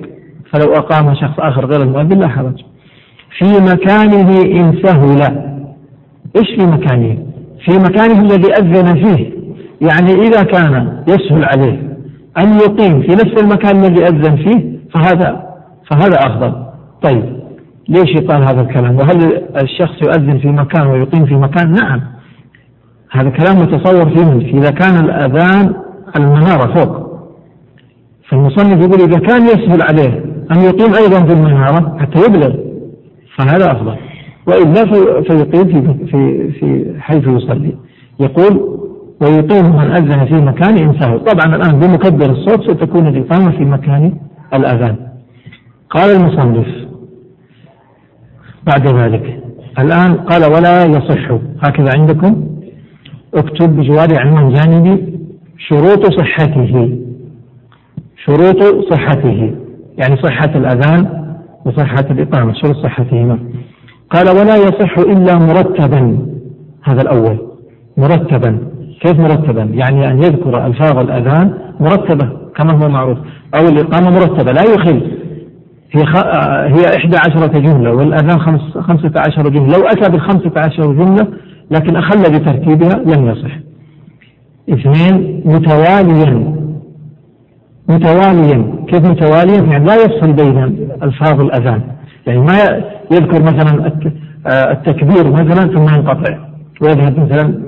فلو أقام شخص آخر غير المؤذن لا حرج. في مكانه إن سهل. إيش في مكانه؟ في مكانه الذي أذن فيه. يعني إذا كان يسهل عليه. أن يقيم في نفس المكان الذي أذن فيه فهذا فهذا أفضل. طيب ليش يقال هذا الكلام؟ وهل الشخص يؤذن في مكان ويقيم في مكان؟ نعم. هذا كلام متصور فيه إذا كان الأذان المنارة فوق. فالمصنف يقول إذا كان يسهل عليه أن يقيم أيضا في المنارة حتى يبلغ فهذا أفضل. وإلا فيقيم في, في, في حيث يصلي. يقول ويقيم من أذن في مكان إن سهل طبعا الآن بمكبر الصوت ستكون الإقامة في مكان الأذان. قال المصنف بعد ذلك الآن قال ولا يصح. هكذا عندكم؟ اكتب بجوار عنوان جانبي شروط صحته. شروط صحته يعني صحة الأذان وصحة الإقامة شروط صحتهما. قال ولا يصح إلا مرتبا هذا الأول مرتبا. كيف مرتبا؟ يعني أن يذكر ألفاظ الأذان مرتبة كما هو معروف أو الإقامة مرتبة لا يخل. هي خ... هي إحدى عشرة جملة والأذان خمس... خمسة عشر جملة. لو أتى بالخمسة عشر جملة لكن أخل بترتيبها لم يصح. اثنين متواليا. متواليا. كيف متواليا؟ يعني لا يفصل بين ألفاظ الأذان. يعني ما يذكر مثلا التكبير مثلا ثم ينقطع ويذهب مثلا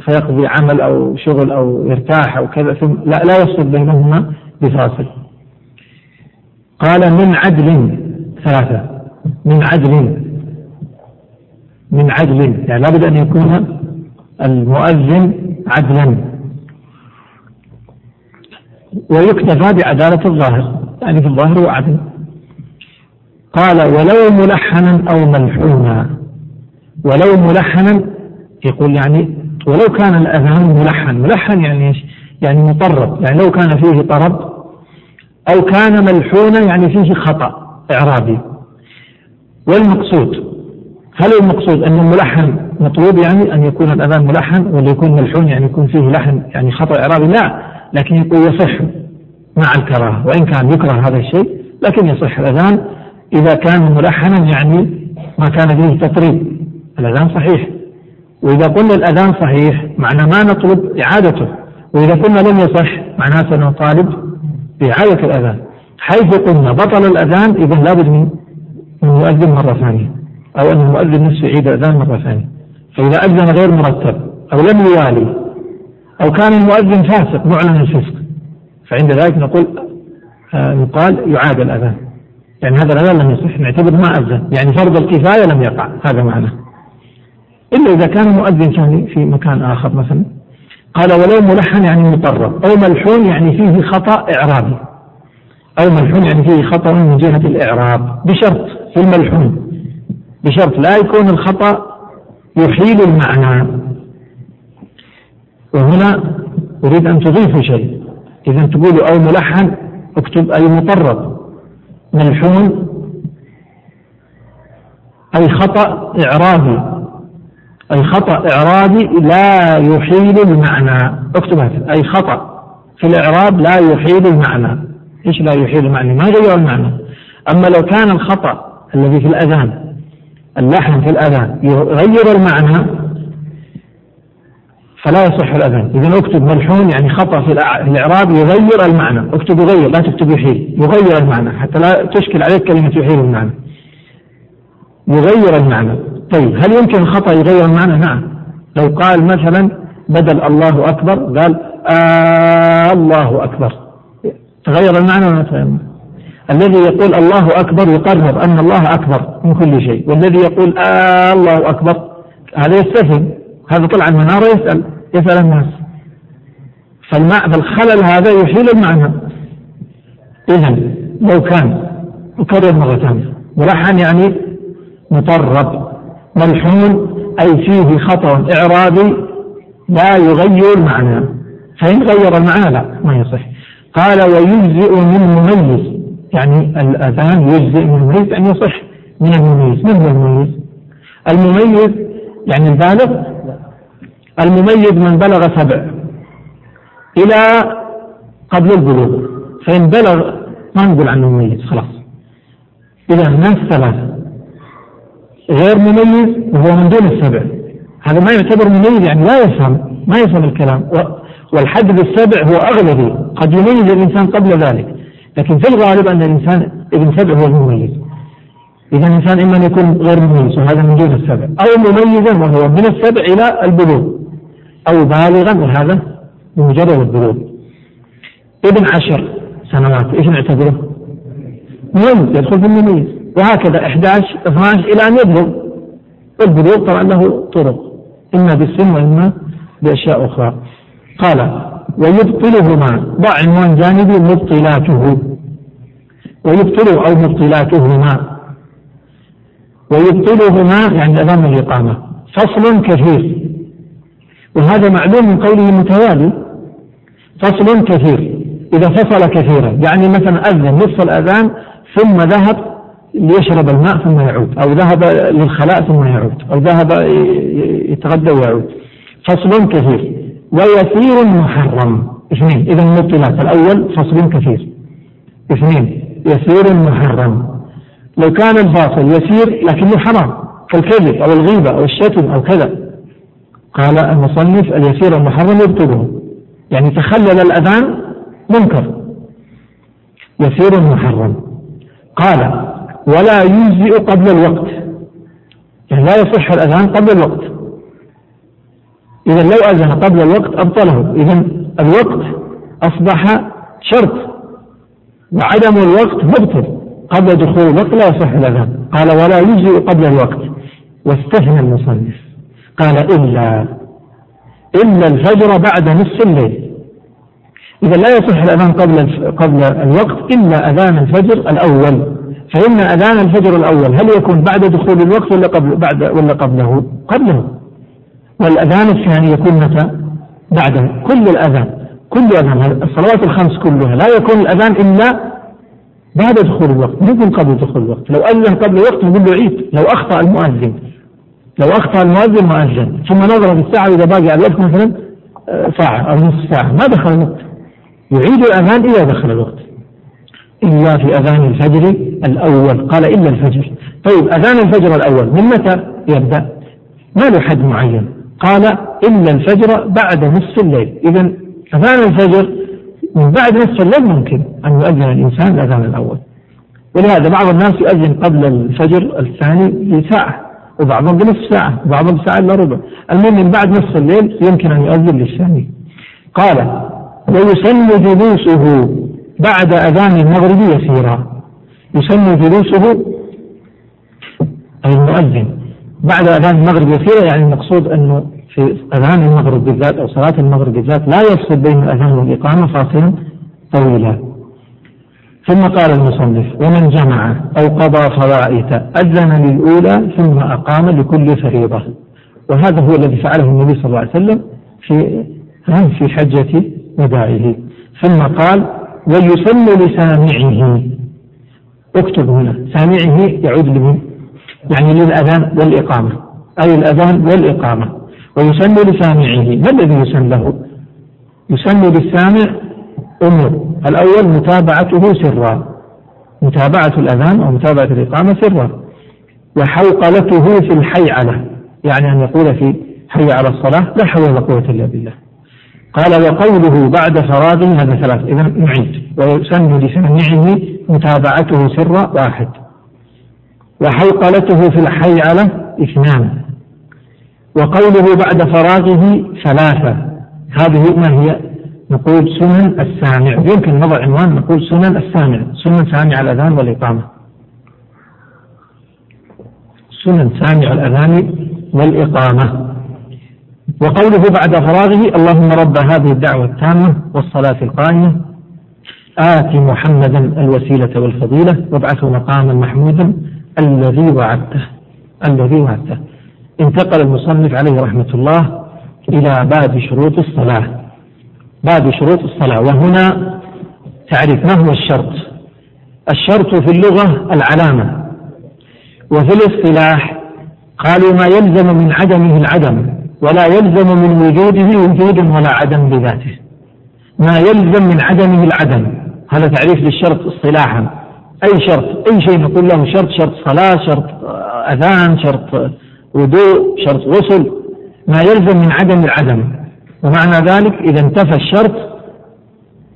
فيقضي عمل أو شغل أو يرتاح أو كذا ثم لا لا يفصل بينهما بفاصل. قال من عدل ثلاثة. من عدل. من عدل. يعني لابد أن يكون المؤذن عدلا. ويكتفى بعدالة الظاهر. يعني في الظاهر هو عدل. قال ولو ملحنا أو ملحونا. ولو ملحنا يقول يعني ولو كان الأذان ملحن ملحن يعني إيش؟ يعني مطرب. يعني لو كان فيه طرب أو كان ملحونا يعني فيه خطأ إعرابي. والمقصود هل المقصود أن الملحن مطلوب يعني أن يكون الأذان ملحن ولا يكون ملحون يعني يكون فيه لحن يعني خطأ إعرابي؟ لا لكن يقول يصح مع الكراهة. وإن كان يكره هذا الشيء لكن يصح الأذان إذا كان ملحنا يعني ما كان فيه تطريب. الأذان صحيح. وإذا قلنا الأذان صحيح معنى ما نطلب إعادته. وإذا قلنا لم يصح معناه سنطالب بإعادة الأذان. حيث قلنا بطل الأذان إذا لابد من مؤذن مرة ثانية أو أن المؤذن نفسه يعيد الأذان مرة ثانية. فإذا أذن غير مرتب أو لم يوالي أو كان المؤذن فاسق معلن الفسق فعند ذلك نقول آه يقال يعاد الأذان. يعني هذا الأذان لم يصح نعتبر ما أذن. يعني فرض الكفاية لم يقع. هذا معناه إلا إذا كان مؤذن كان في مكان آخر مثلا. قال ولو ملحن يعني مطرب أو ملحون يعني فيه خطأ إعرابي. أو ملحون يعني فيه خطأ من جهة الإعراب بشرط في الملحون. بشرط لا يكون الخطأ يحيل المعنى. وهنا أريد أن تضيفوا شيء. إذا تقولوا أو ملحن اكتب أي مطرب ملحون أي خطأ إعرابي. أي خطأ إعرابي لا يحيل المعنى. اكتب أي خطأ في الإعراب لا يحيل المعنى. إيش لا يحيل المعنى؟ ما غير المعنى. أما لو كان الخطأ الذي في الأذان اللحن في الأذان يغير المعنى فلا يصح الأذان. إذا اكتب ملحون يعني خطأ في الإعراب يغير المعنى. اكتب يغير لا تكتب يحيل. يغير المعنى. حتى لا تشكل عليك كلمة يحيل المعنى. يغير المعنى. طيب هل يمكن الخطأ يغير المعنى؟ نعم. لو قال مثلا بدل الله أكبر قال آه الله أكبر. تغير المعنى ولا تغير المعنى؟ الذي يقول الله أكبر يقرر أن الله أكبر من كل شيء والذي يقول آه الله أكبر هذا يستفهم. هذا طلع المنارة يسأل يسأل الناس. فالخلل هذا يحيل المعنى. إذا لو كان أكرر مرة ثانية. ملحن يعني مطرب. ملحون أي فيه خطأ إعرابي لا يغير المعنى. فإن غير المعنى لا ما يصح. قال ويجزئ من مميز يعني الأذان يجزئ من المميز أن يصح من المميز. من هو المميز؟ المميز يعني البالغ؟ المميز من بلغ سبع إلى قبل البلوغ. فإن بلغ ما نقول عنه مميز خلاص. إذا الناس ثلاثة غير مميز وهو من دون السبع. هذا ما يعتبر مميز يعني لا يفهم ما يفهم الكلام. والحد بالسبع هو أغلبي قد يميز الإنسان قبل ذلك. لكن في الغالب أن الإنسان ابن سبع هو المميز. إذا الإنسان إما أن يكون غير مميز وهذا من دون السبع. أو مميزا وهو من السبع إلى البلوغ. أو بالغا وهذا بمجرد البلوغ ابن عشر سنوات إيش نعتبره؟ مميز يدخل في المميز. وهكذا 11 12 إلى أن يبلغ والبلوغ طبعا له طرق. إما بالسن وإما بأشياء أخرى. قال ويبطلهما ضع عنوان جانبي مبطلاته. ويبطل أو مبطلاتهما. ويبطلهما يعني أمام الإقامة. فصل كثير. وهذا معلوم من قوله متوالي. فصل كثير. إذا فصل كثيرا يعني مثلا أذن نصف الأذان ثم ذهب ليشرب الماء ثم يعود أو ذهب للخلاء ثم يعود أو ذهب يتغدى ويعود. فصل كثير. ويسير محرم. اثنين. إذا المبطلات. الأول فصل كثير. اثنين. يسير محرم. لو كان الفاصل يسير لكنه حرام كالكذب أو الغيبة أو الشتم أو كذا. قال المصنف اليسير المحرم يبطله. يعني تخلل الأذان منكر. يسير محرم. قال ولا يجزئ قبل الوقت. يعني لا يصح الأذان قبل الوقت. إذا لو أذن قبل الوقت أبطله. إذا الوقت أصبح شرط. وعدم الوقت مبطل. قبل دخول الوقت لا يصح الأذان. قال ولا يجزئ قبل الوقت. واستثنى المصنف. قال إلا. إلا الفجر بعد نصف الليل. إذا لا يصح الأذان قبل قبل الوقت إلا أذان الفجر الأول. فإن أذان الفجر الأول هل يكون بعد دخول الوقت ولا قبل بعد ولا قبله؟ قبله. والأذان الثاني يكون متى؟ بعده. كل الأذان. كل أذان الصلوات الخمس كلها لا يكون الأذان إلا بعد دخول الوقت. ما يكون قبل دخول الوقت. لو أذن قبل الوقت نقول له عيد. لو أخطأ المؤذن. لو أخطأ المؤذن ما أذن. ثم نظر في الساعة إذا باقي على الوقت مثلا آه، ساعة أو نصف ساعة. ما دخل الوقت. يعيد الأذان إذا دخل الوقت. إلا في أذان الفجر الأول. قال إلا الفجر. طيب أذان الفجر الأول من متى يبدأ؟ ما له حد معين. قال إلا الفجر بعد نصف الليل. إذا أذان الفجر من بعد نصف الليل ممكن أن يؤذن الإنسان الأذان الأول. ولهذا بعض الناس يؤذن قبل الفجر الثاني بساعة وبعضهم بنصف ساعة وبعضهم بساعة إلا ربع. المهم من بعد نصف الليل يمكن أن يؤذن للثاني. قال ويسن جلوسه بعد أذان المغرب يسيرا يسن جلوسه أي المؤذن. بعد أذان المغرب يسيرا يعني المقصود أنه في أذان المغرب بالذات أو صلاة المغرب بالذات لا يفصل بين الأذان والإقامة فاصلا طويلا. ثم قال المصنف ومن جمع أو قضى فوائت أذن للأولى ثم أقام لكل فريضة. وهذا هو الذي فعله النبي صلى الله عليه وسلم في في حجة وداعه ثم قال ويسن لسامعه. اكتب هنا سامعه يعود لمن؟ يعني للأذان والإقامة. أي الأذان والإقامة. ويسن لسامعه. ما الذي يسن له؟ يسن للسامع أمور الأول متابعته سرا. متابعة الأذان أو متابعة الإقامة سرا. وحوقلته في الحيعلة. يعني أن يقول في حي على الصلاة لا حول ولا قوة إلا بالله. قال وقوله بعد فراغه هذا ثلاث. إذا نعيد. ويسن لسمعه متابعته سرا واحد. وحوقلته في الحيعلة اثنان. وقوله بعد فراغه ثلاثة. هذه ما هي؟ نقول سنن السامع. يمكن نضع عنوان نقول سنن السامع. سنن سامع الأذان والإقامة. سنن سامع الأذان والإقامة. وقوله بعد فراغه اللهم رب هذه الدعوة التامة والصلاة القائمة آت محمدا الوسيلة والفضيلة وابعثه مقاما محمودا الذي وعدته الذي وعدته. انتقل المصنف عليه رحمة الله إلى باب شروط الصلاة. باب شروط الصلاة. وهنا تعرف ما هو الشرط؟ الشرط في اللغة العلامة. وفي الاصطلاح قالوا ما يلزم من عدمه العدم. ولا يلزم من وجوده وجود ولا عدم بذاته. ما يلزم من عدمه العدم. هذا تعريف للشرط اصطلاحا. أي شرط؟ أي شيء نقول له شرط شرط صلاة شرط أذان شرط وضوء شرط غسل. ما يلزم من عدم العدم. ومعنى ذلك إذا انتفى الشرط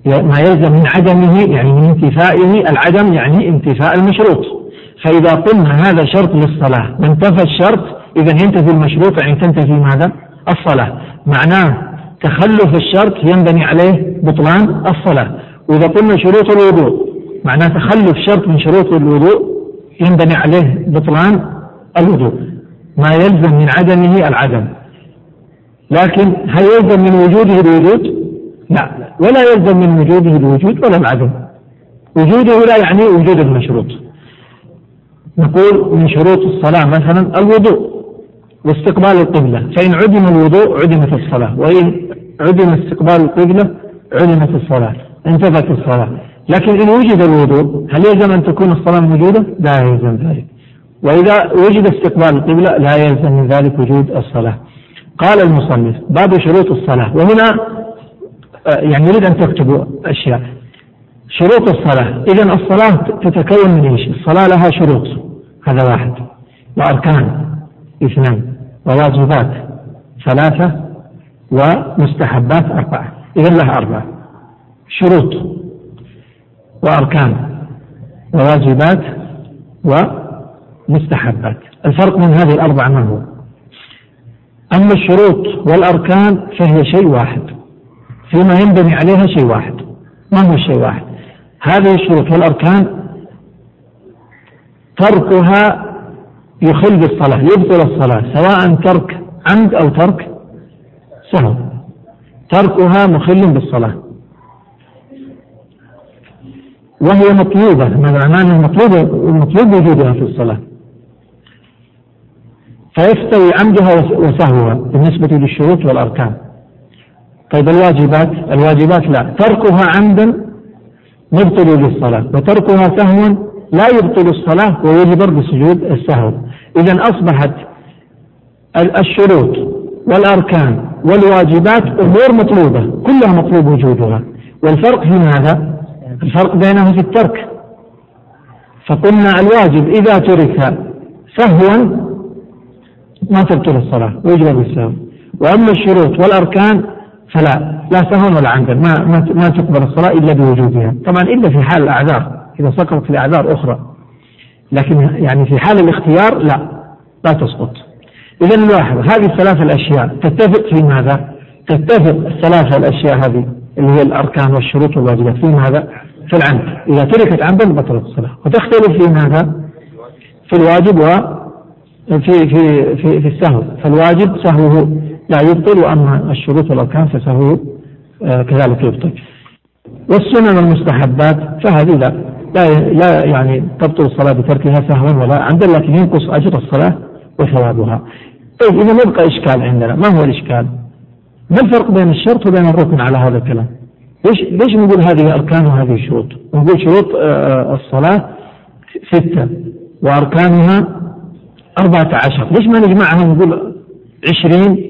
ما يلزم من عدمه يعني من انتفائه العدم يعني انتفاء المشروط. فإذا قلنا هذا شرط للصلاة وانتفى الشرط إذا ينتفي المشروط يعني تنتفي ماذا؟ الصلاة. معناه تخلف الشرط ينبني عليه بطلان الصلاة. وإذا قلنا شروط الوضوء معناه تخلف شرط من شروط الوضوء ينبني عليه بطلان الوضوء. ما يلزم من عدمه العدم. لكن هل يلزم من وجوده الوجود؟ لا. ولا يلزم من وجوده الوجود ولا العدم. وجوده لا يعني وجود المشروط. نقول من شروط الصلاة مثلا الوضوء. واستقبال القبلة. فإن عدم الوضوء عدمت الصلاة. وإن عدم استقبال القبلة عدمت الصلاة. انتفت الصلاة. لكن إن وجد الوضوء هل يلزم أن تكون الصلاة موجودة؟ لا يلزم ذلك. وإذا وجد استقبال القبلة لا يلزم من ذلك وجود الصلاة. قال المصنف باب شروط الصلاة. وهنا آه، يعني يريد أن تكتبوا أشياء. شروط الصلاة. إذا الصلاة تتكون من إيش؟ الصلاة لها شروط. هذا واحد. وأركان. اثنان وواجبات ثلاثة ومستحبات أربعة. إذا لها أربعة. شروط وأركان وواجبات ومستحبات. الفرق من هذه الأربعة ما هو؟ أما الشروط والأركان فهي شيء واحد. فيما ينبني عليها شيء واحد. ما هو الشيء واحد؟ هذه الشروط والأركان تركها يخل بالصلاة يبطل الصلاة سواء ترك عمد أو ترك سهو. تركها مخل بالصلاة. وهي مطلوبة معناه المطلوب المطلوب وجودها في الصلاة. فيستوي عمدها وسهوها بالنسبة للشروط والأركان. طيب الواجبات؟ الواجبات لا. تركها عمدا مبطل للصلاة وتركها سهوا لا يبطل الصلاة ويجبر بسجود السهو. إذا أصبحت الشروط والأركان والواجبات أمور مطلوبة كلها مطلوب وجودها. والفرق في ماذا؟ الفرق بينه في الترك. فقلنا الواجب إذا ترك سهوا ما تبطل الصلاة ويجب بالسهو وأما الشروط والأركان فلا لا سهوا ولا عمدا ما ما ما تقبل الصلاة إلا بوجودها. طبعا إلا في حال الأعذار إذا سقطت لأعذار أخرى. لكن يعني في حال الاختيار لا لا تسقط إذا نلاحظ هذه الثلاث الأشياء تتفق في ماذا؟ تتفق الثلاثة الأشياء هذه اللي هي الأركان والشروط والواجبات في ماذا؟ في العمد إذا تركت عمدا بطلت الصلاة وتختلف في ماذا؟ في الواجب و في في في, في السهو فالواجب سهوه لا يبطل وأما الشروط والأركان فسهوه آه، كذلك يبطل والسنن والمستحبات فهذه لا لا لا يعني تبطل الصلاة بتركها سهوا ولا عمدا لكن ينقص أجر الصلاة وثوابها. طيب إذا يبقى إشكال عندنا، ما هو الإشكال؟ ما الفرق بين الشرط وبين الركن على هذا الكلام؟ ليش ليش نقول هذه أركان وهذه شروط؟ نقول شروط آه، الصلاة ستة وأركانها أربعة عشر، ليش ما نجمعها ونقول عشرين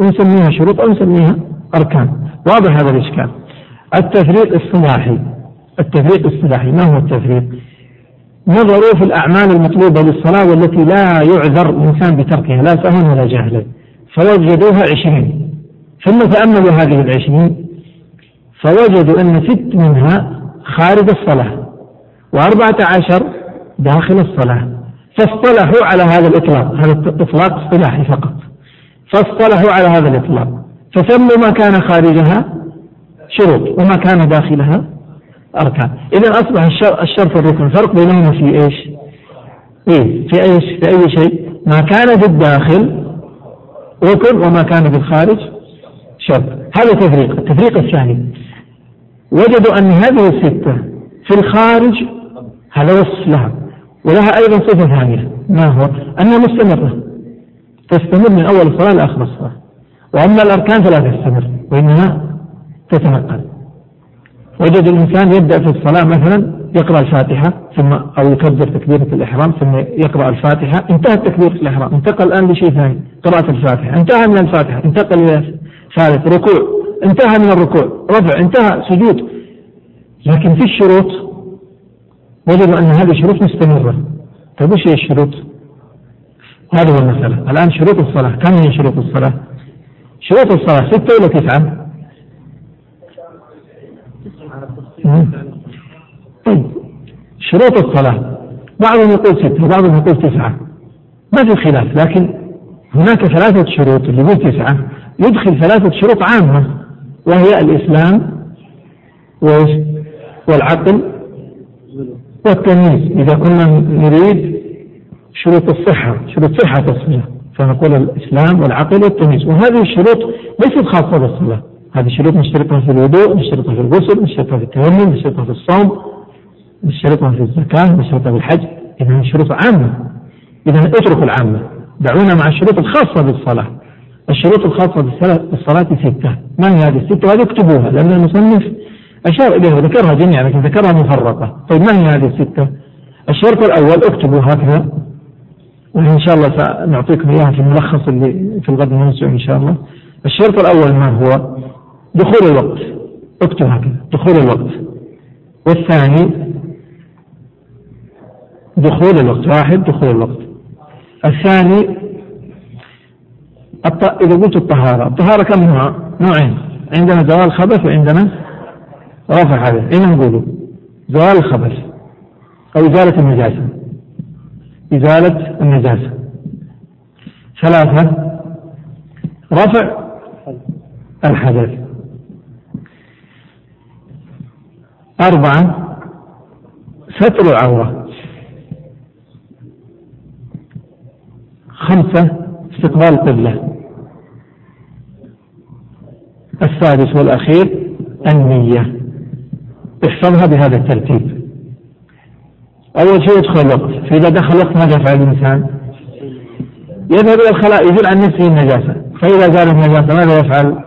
ونسميها شروط أو نسميها أركان؟ واضح هذا الإشكال. التفريق الصلاحي التفريق الصلاحي ما هو التفريق؟ نظروا في الأعمال المطلوبة للصلاة والتي لا يعذر الإنسان بتركها لا سهوا ولا جهلا فوجدوها عشرين. ثم تأملوا هذه العشرين. فوجدوا أن ست منها خارج الصلاة وأربعة عشر داخل الصلاة. فاصطلحوا على هذا الإطلاق. هذا الإطلاق اصطلاحي فقط. فاصطلحوا على هذا الإطلاق. فسموا ما كان خارجها شروط وما كان داخلها أركان. إذا أصبح الشرط والركن الفرق بينهما في إيش؟ إيه في أي في أي شيء؟ ما كان في الداخل ركن وما كان في الخارج شرط. هذا تفريق. التفريق الثاني. وجدوا أن هذه الستة في الخارج هذا وصف لها. ولها أيضا صفة ثانية. ما هو؟ أنها مستمرة. تستمر من أول الصلاة لآخر الصلاة. وأما الأركان فلا تستمر وإنها تتنقل. وجد الإنسان يبدأ في الصلاة مثلا يقرأ الفاتحة ثم أو يكبر تكبيرة الإحرام ثم يقرأ الفاتحة. انتهت تكبيرة الإحرام. انتقل الآن لشيء ثاني. قراءة الفاتحة. انتهى من الفاتحة. انتقل إلى ثالث. ركوع. انتهى من الركوع. رفع. انتهى. سجود. لكن في الشروط وجدوا أن هذه الشروط مستمرة. طيب وش هي الشروط؟ هذه هو المسألة. الآن شروط الصلاة. كم هي شروط الصلاة؟ شروط الصلاة ستة ولا تسعة؟ طيب. شروط الصلاة. بعضهم يقول ستة وبعضهم يقول تسعة. ما في خلاف لكن هناك ثلاثة شروط اللي يقول تسعة. يدخل ثلاثة شروط عامة وهي الإسلام والعقل والتمييز. إذا كنا نريد شروط الصحة شروط صحة الصلاة فنقول الإسلام والعقل والتمييز. وهذه الشروط ليست خاصة بالصلاة. هذه شروط نشترطها في الوضوء نشترطها في الغسل نشترطها في التيمم نشترطها في الصوم نشترطها في الزكاة نشترطها في الحج. إذا شروط عامة. إذا اتركوا العامة. دعونا مع الشروط الخاصة بالصلاة. الشروط الخاصة بالصلاة ستة. ما هي هذه الستة؟ وهذه اكتبوها لأن المصنف أشار إليها وذكرها جميعا لكن ذكرها مفرقة. طيب ما هي هذه الستة؟ الشرط الأول اكتبوا هكذا وإن شاء الله سنعطيكم إياها في الملخص اللي في الغد الموسع إن شاء الله. الشرط الأول ما هو؟ دخول الوقت. اكتب هكذا دخول الوقت. والثاني دخول الوقت. واحد دخول الوقت. الثاني الط... إذا قلت الطهارة الطهارة كم نوع؟ نوعين. عندنا زوال خبث وعندنا رفع حدث أين نقوله؟ زوال الخبث أو إزالة النجاسة. إزالة النجاسة. ثلاثة رفع الحدث. أربعة ستر العورة. خمسة استقبال القبلة. السادس والأخير النية. احفظها بهذا الترتيب. أول شيء يدخل الوقت. فإذا دخل الوقت ماذا يفعل الإنسان؟ يذهب إلى الخلاء يزيل عن نفسه النجاسة. فإذا زالت النجاسة ماذا يفعل؟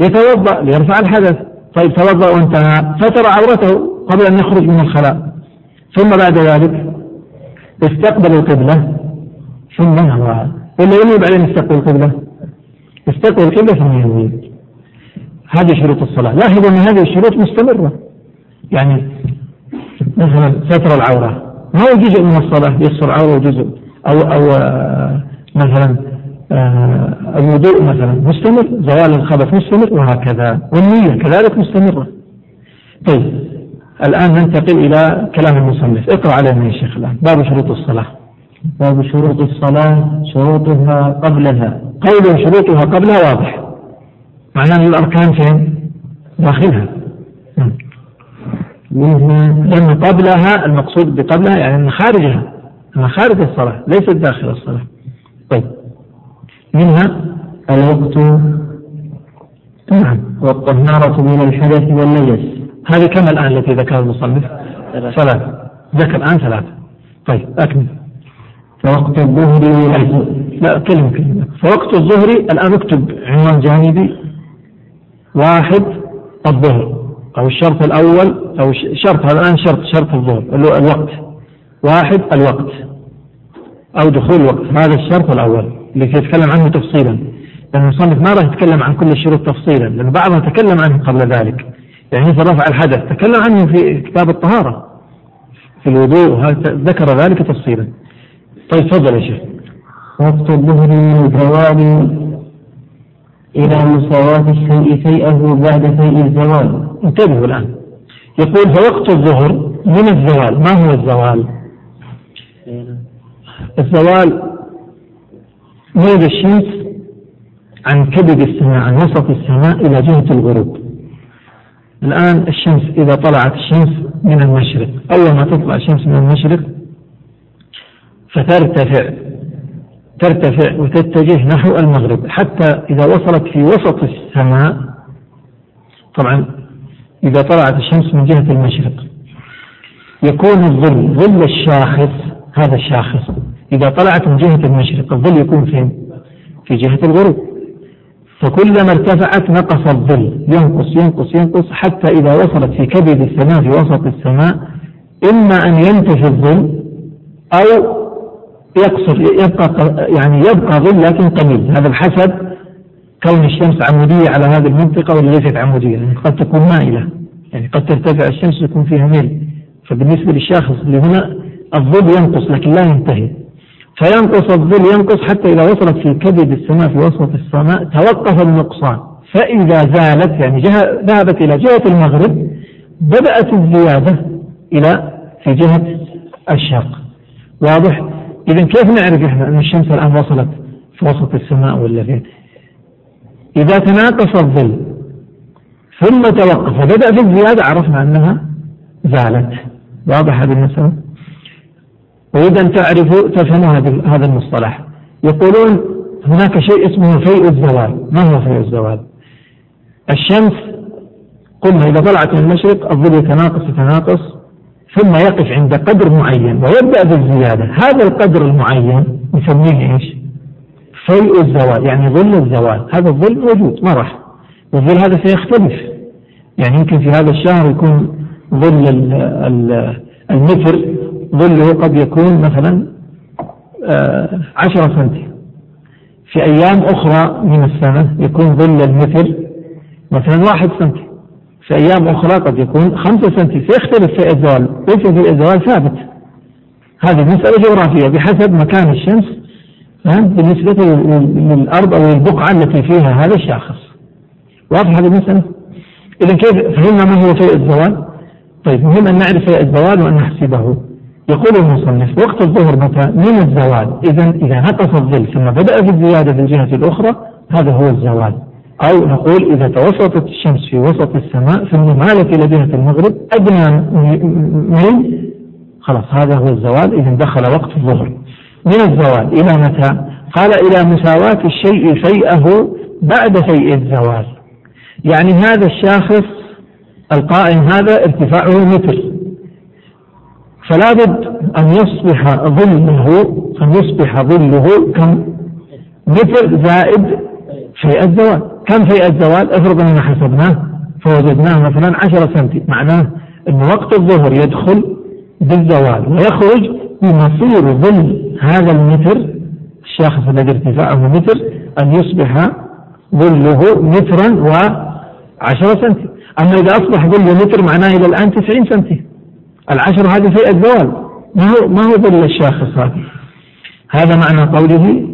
يتوضأ ليرفع الحدث. طيب توضأ وانتهى. ستر عورته قبل أن يخرج من الخلاء. ثم بعد ذلك استقبل القبلة. ثم نوى ولا ينوي بعدين يستقبل القبلة؟ يستقبل القبلة ثم ينوي هذه شروط الصلاة. لاحظوا أن هذه الشروط مستمرة. يعني مثلا ستر العورة. ما هو جزء من الصلاة؟ يستر عورة جزء أو أو آه، مثلا الوضوء مثلا مستمر زوال الخبث مستمر وهكذا والنية كذلك مستمرة. طيب الآن ننتقل إلى كلام المصنف. اقرأ علينا يا شيخ الآن. باب شروط الصلاة. باب شروط الصلاة شروطها قبلها. قول شروطها قبلها واضح. معناه أن الأركان فين؟ داخلها. نعم. منها لأن قبلها المقصود بقبلها يعني أن خارجها. أنها خارج الصلاة ليست داخل الصلاة. طيب. منها الوقت. نعم. والطهارة من الحدث والنجس. هذه كم الآن التي ذكرها المصنف؟ ثلاث ذكر الآن ثلاث طيب أكمل. فوقت الظهر لا كلمة كلمة. فوقت الظهر الآن اكتب عنوان جانبي. واحد الظهر. أو الشرط الأول أو شرط هذا الآن شرط شرط الظهر. الوقت. واحد الوقت. أو دخول الوقت. هذا الشرط الأول. اللي يتكلم عنه تفصيلا. لأن المصنف ما راح يتكلم عن كل الشروط تفصيلا لأن بعضها تكلم عنه قبل ذلك. يعني مثل رفع الحدث تكلم عنه في كتاب الطهارة. في الوضوء ذكر ذلك تفصيلا. طيب تفضل يا شيخ. وقت الظهر من الزوال إلى مساواة الشيء فيئه بعد فيء الزوال. انتبهوا الآن. يقول فوقت الظهر من الزوال؟ ما هو الزوال؟ الزوال ميل الشمس عن كبد السماء عن وسط السماء إلى جهة الغروب. الآن الشمس إذا طلعت الشمس من المشرق. أول ما تطلع الشمس من المشرق فترتفع ترتفع وتتجه نحو المغرب. حتى إذا وصلت في وسط السماء طبعا إذا طلعت الشمس من جهة المشرق يكون الظل ظل الشاخص هذا الشاخص. إذا طلعت من جهة المشرق الظل يكون فين؟ في جهة الغروب. فكلما ارتفعت نقص الظل. ينقص ينقص ينقص حتى إذا وصلت في كبد السماء في وسط السماء إما أن ينتفي الظل أو يقصر يبقى يعني يبقى ظل لكن قليل هذا بحسب كون الشمس عمودية على هذه المنطقة ولا ليست عمودية؟ يعني قد تكون مائلة. يعني قد ترتفع الشمس يكون فيها ميل. فبالنسبة للشاخص اللي هنا الظل ينقص لكن لا ينتهي. فينقص الظل ينقص حتى إذا وصلت في كبد السماء في وسط السماء توقف النقصان. فإذا زالت يعني جهة ذهبت إلى جهة المغرب بدأت الزيادة إلى في جهة الشرق. واضح؟ إذا كيف نعرف إحنا أن الشمس الآن وصلت في وسط السماء ولا فين؟ إذا تناقص الظل ثم توقف وبدأ في الزيادة عرفنا أنها زالت. واضح هذه المسألة؟ وإذا أن تعرفوا تفهموا هذا المصطلح. يقولون هناك شيء اسمه فيء الزوال. ما هو فيء الزوال؟ الشمس قلنا إذا طلعت من المشرق الظل يتناقص يتناقص ثم يقف عند قدر معين ويبدأ بالزيادة. هذا القدر المعين نسميه إيش؟ فيء الزوال يعني ظل الزوال. هذا الظل موجود ما راح. والظل هذا سيختلف. يعني يمكن في هذا الشهر يكون ظل المتر ظله قد يكون مثلا آه، عشرة سنتي. في أيام أخرى من السنة يكون ظل المتر مثلا واحد سنتي. في أيام أخرى قد يكون خمسة سنتي. سيختلف في الزوال. ليس في الزوال ثابت. هذه مسألة جغرافية. بحسب مكان الشمس بالنسبة للأرض أو البقعة التي فيها هذا الشاخص. واضح هذه المسألة؟ إذا كيف فهمنا ما هو فيء الزوال؟ طيب مهم أن نعرف فيء الزوال وأن نحسبه. يقول المصنف وقت الظهر متى؟ من الزوال. إذا إذا نقص الظل ثم بدأ في الزيادة في الجهة الأخرى هذا هو الزوال. أو نقول إذا توسطت الشمس في وسط السماء ثم مالت إلى جهة المغرب أدنى من خلاص هذا هو الزوال. إذا دخل وقت الظهر. من الزوال إلى متى؟ قال إلى مساواة الشيء فيئه بعد فيء الزوال. يعني هذا الشاخص القائم هذا ارتفاعه متر. فلا بد أن يصبح ظله أن يصبح ظله كم؟ متر زائد فيء الزوال. كم فيء الزوال؟ افرض أننا حسبناه فوجدناه مثلا عشرة سنتي. معناه أن وقت الظهر يدخل بالزوال ويخرج بمصير ظل هذا المتر الشاخص الذي ارتفاعه متر أن يصبح ظله مترا وعشرة سنتي. أما إذا أصبح ظله متر معناه إلى الآن تسعين سنتي. العشر هذه في الزوال. ما هو ما هو ظل الشاخص هذا هذا معنى قوله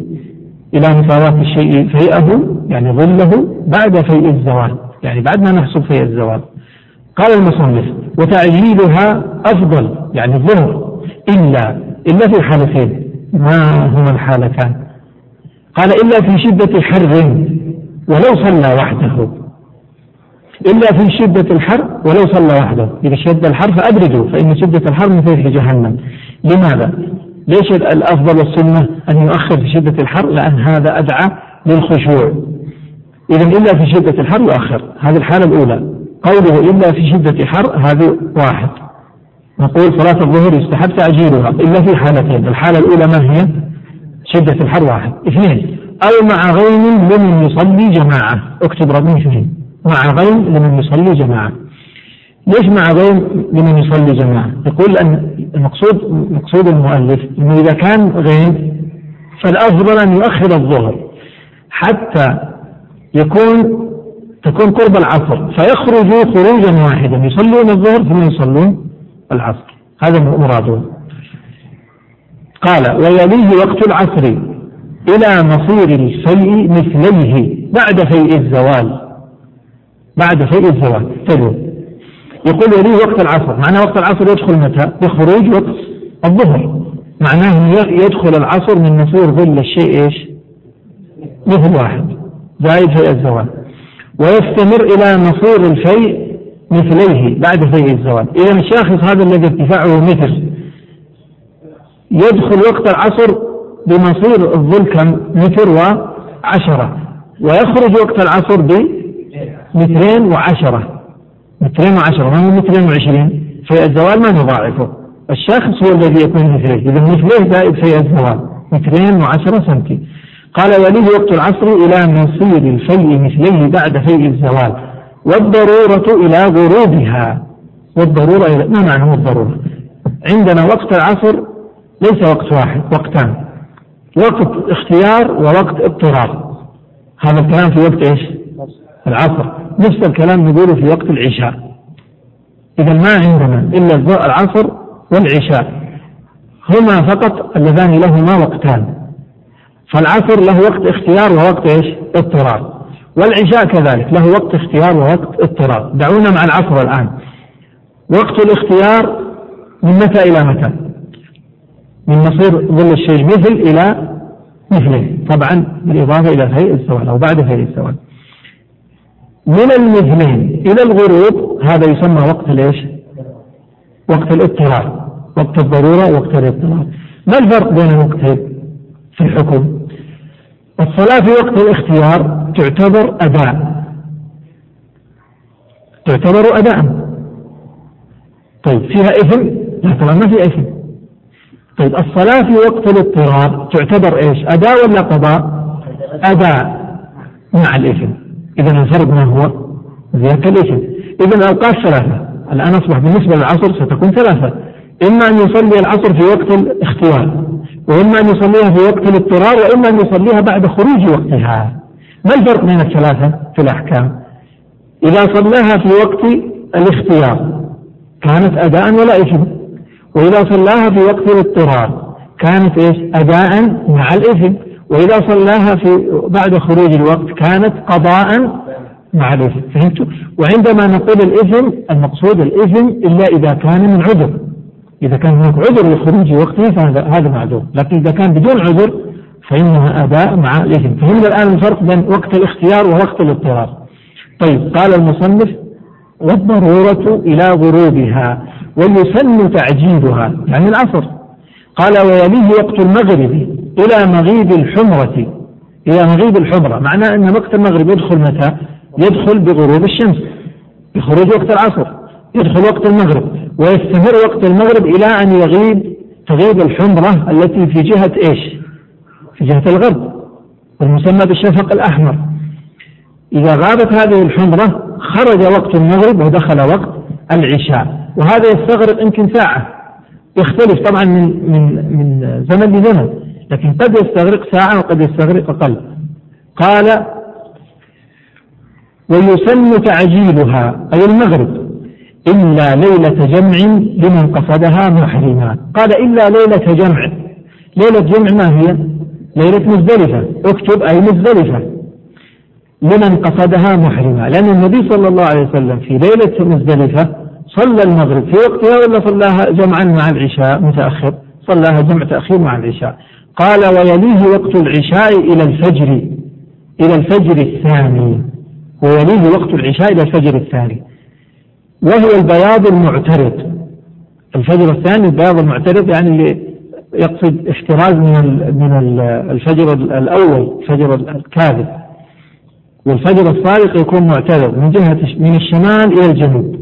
إلى مساواة الشيء فيئه يعني ظله بعد فيء الزوال. يعني بعد ما نحصل فيء الزوال. قال المصنف وتعجيلها أفضل يعني الظهر. إلا إلا في حالتين ما هما الحالتان؟ قال إلا في شدة حر ولو صلى وحده. إلا في شدة الحر ولو صلى وحده إذا شد الحر فأبردوا فإن شدة الحر من فيح جهنم. لماذا؟ ليش الأفضل والسنة أن يؤخر في شدة الحر؟ لأن هذا أدعى للخشوع. إذا إلا في شدة الحر يؤخر. هذه الحالة الأولى. قوله إلا في شدة حر هذا واحد. نقول صلاة الظهر يستحب تعجيلها إلا في حالتين. الحالة الأولى ما هي؟ شدة الحر واحد. اثنين. أو مع غيم لمن يصلي جماعة. اكتب رقم اثنين. مع غيم لمن يصلي جماعة. ليش مع غيم لمن يصلي جماعة؟ يقول أن المقصود مقصود المؤلف أنه إذا كان غيم فالأفضل أن يؤخر الظهر حتى يكون تكون قرب العصر. فيخرجوا خروجا واحدا. يصلون الظهر ثم يصلون العصر. هذا مراده. قال ويليه وقت العصر إلى مصير الفيء مثليه بعد فيء الزوال. بعد فيء الزوال تلو يقول يليه وقت العصر. معناه وقت العصر يدخل متى؟ بخروج وقت الظهر. معناه يدخل العصر من مصير ظل الشيء إيش؟ مثل واحد. زائد فيء الزوال. ويستمر إلى مصير الفيء مثليه بعد فيء الزوال. إذا الشاخص هذا الذي ارتفاعه متر. يدخل وقت العصر بمصير الظل كم؟ متر وعشرة. ويخرج وقت العصر بمترين وعشرة. مترين وعشرة. ما هو مترين وعشرين؟ في الزوال ما نضاعفه. الشخص هو الذي يكون مثليه إذا مثليه زائد في الزوال. مترين وعشرة سنتي. قال وليه وقت العصر إلى مصير الفيء مثليه بعد فيء الزوال. والضرورة إلى غروبها. والضرورة إلى ما معنى الضرورة؟ عندنا وقت العصر ليس وقت واحد وقتان. وقت اختيار ووقت اضطرار هذا الكلام في وقت إيش؟ العصر. نفس الكلام نقوله في وقت العشاء. إذا ما عندنا إلا العصر والعشاء. هما فقط اللذان لهما وقتان. فالعصر له وقت اختيار ووقت إيش؟ اضطرار والعشاء كذلك له وقت اختيار ووقت اضطرار دعونا مع العصر الآن. وقت الاختيار من متى إلى متى؟ من مصير ظل الشيء مثل إلى مثله. طبعا بالإضافة إلى فيء السواد أو بعد فيء السواد. من المثلين إلى الغروب هذا يسمى وقت الإيش؟ وقت الاضطرار وقت الضرورة وقت الاضطرار ما الفرق بين الوقتين في الحكم؟ الصلاة في وقت الاختيار تعتبر أداء. تعتبر أداء. طيب فيها إثم؟ لا طبعا ما في إثم. طيب الصلاة في وقت الاضطرار تعتبر إيش؟ أداء ولا قضاء؟ أداء مع الإثم. إذا الفرق ما هو زيادة الإثم إذا الأوقات ثلاثة الآن أصبح بالنسبة للعصر ستكون ثلاثة. إما أن يصلي العصر في وقت الاختيار وإما أن يصليها في وقت الاضطرار وإما أن يصليها بعد خروج وقتها. ما الفرق بين الثلاثة في الأحكام؟ إذا صلاها في وقت الاختيار كانت أداء ولا إثم وإذا صلاها في وقت الاضطرار كانت إيش؟ أداء مع الإثم وإذا صلاها في بعد خروج الوقت كانت قضاء مع الإثم فهمتوا؟ وعندما نقول الإثم المقصود الإثم إلا إذا كان من عذر. إذا كان هناك عذر لخروج وقته فهذا هذا معذور. لكن إذا كان بدون عذر فإنها أداء مع الإثم فهمنا الآن الفرق بين وقت الاختيار ووقت الاضطرار. طيب قال المصنف والضرورة إلى غروبها ويسن تعجيلها يعني العصر. قال ويليه وقت المغرب إلى مغيب الحمرة إلى مغيب الحمرة. معناه أن وقت المغرب يدخل متى؟ يدخل بغروب الشمس بخروج وقت العصر يدخل وقت المغرب. ويستمر وقت المغرب إلى أن يغيب تغيب الحمرة التي في جهة إيش؟ في جهة الغرب والمسمى بالشفق الأحمر. إذا غابت هذه الحمرة خرج وقت المغرب ودخل وقت العشاء. وهذا يستغرق يمكن ساعة. يختلف طبعا من من من زمن لزمن. لكن قد يستغرق ساعة وقد يستغرق أقل قال ويسن تعجيلها أي المغرب إلا ليلة جمع لمن قصدها محرما. قال إلا ليلة جمع. ليلة جمع ما هي؟ ليلة مزدلفة. اكتب أي مزدلفة. لمن قصدها محرما. لأن النبي صلى الله عليه وسلم في ليلة مزدلفة صلى المغرب في وقتها ولا صلاها جمعا مع العشاء؟ متأخر. صلاها جمع تأخير مع العشاء. قال ويليه وقت العشاء إلى الفجر إلى الفجر الثاني. ويليه وقت العشاء إلى الفجر الثاني. وهو البياض المعترض. الفجر الثاني البياض المعترض يعني اللي يقصد احتراز من من الفجر الأول الفجر الكاذب. والفجر الصادق يكون معترض من جهة من الشمال إلى الجنوب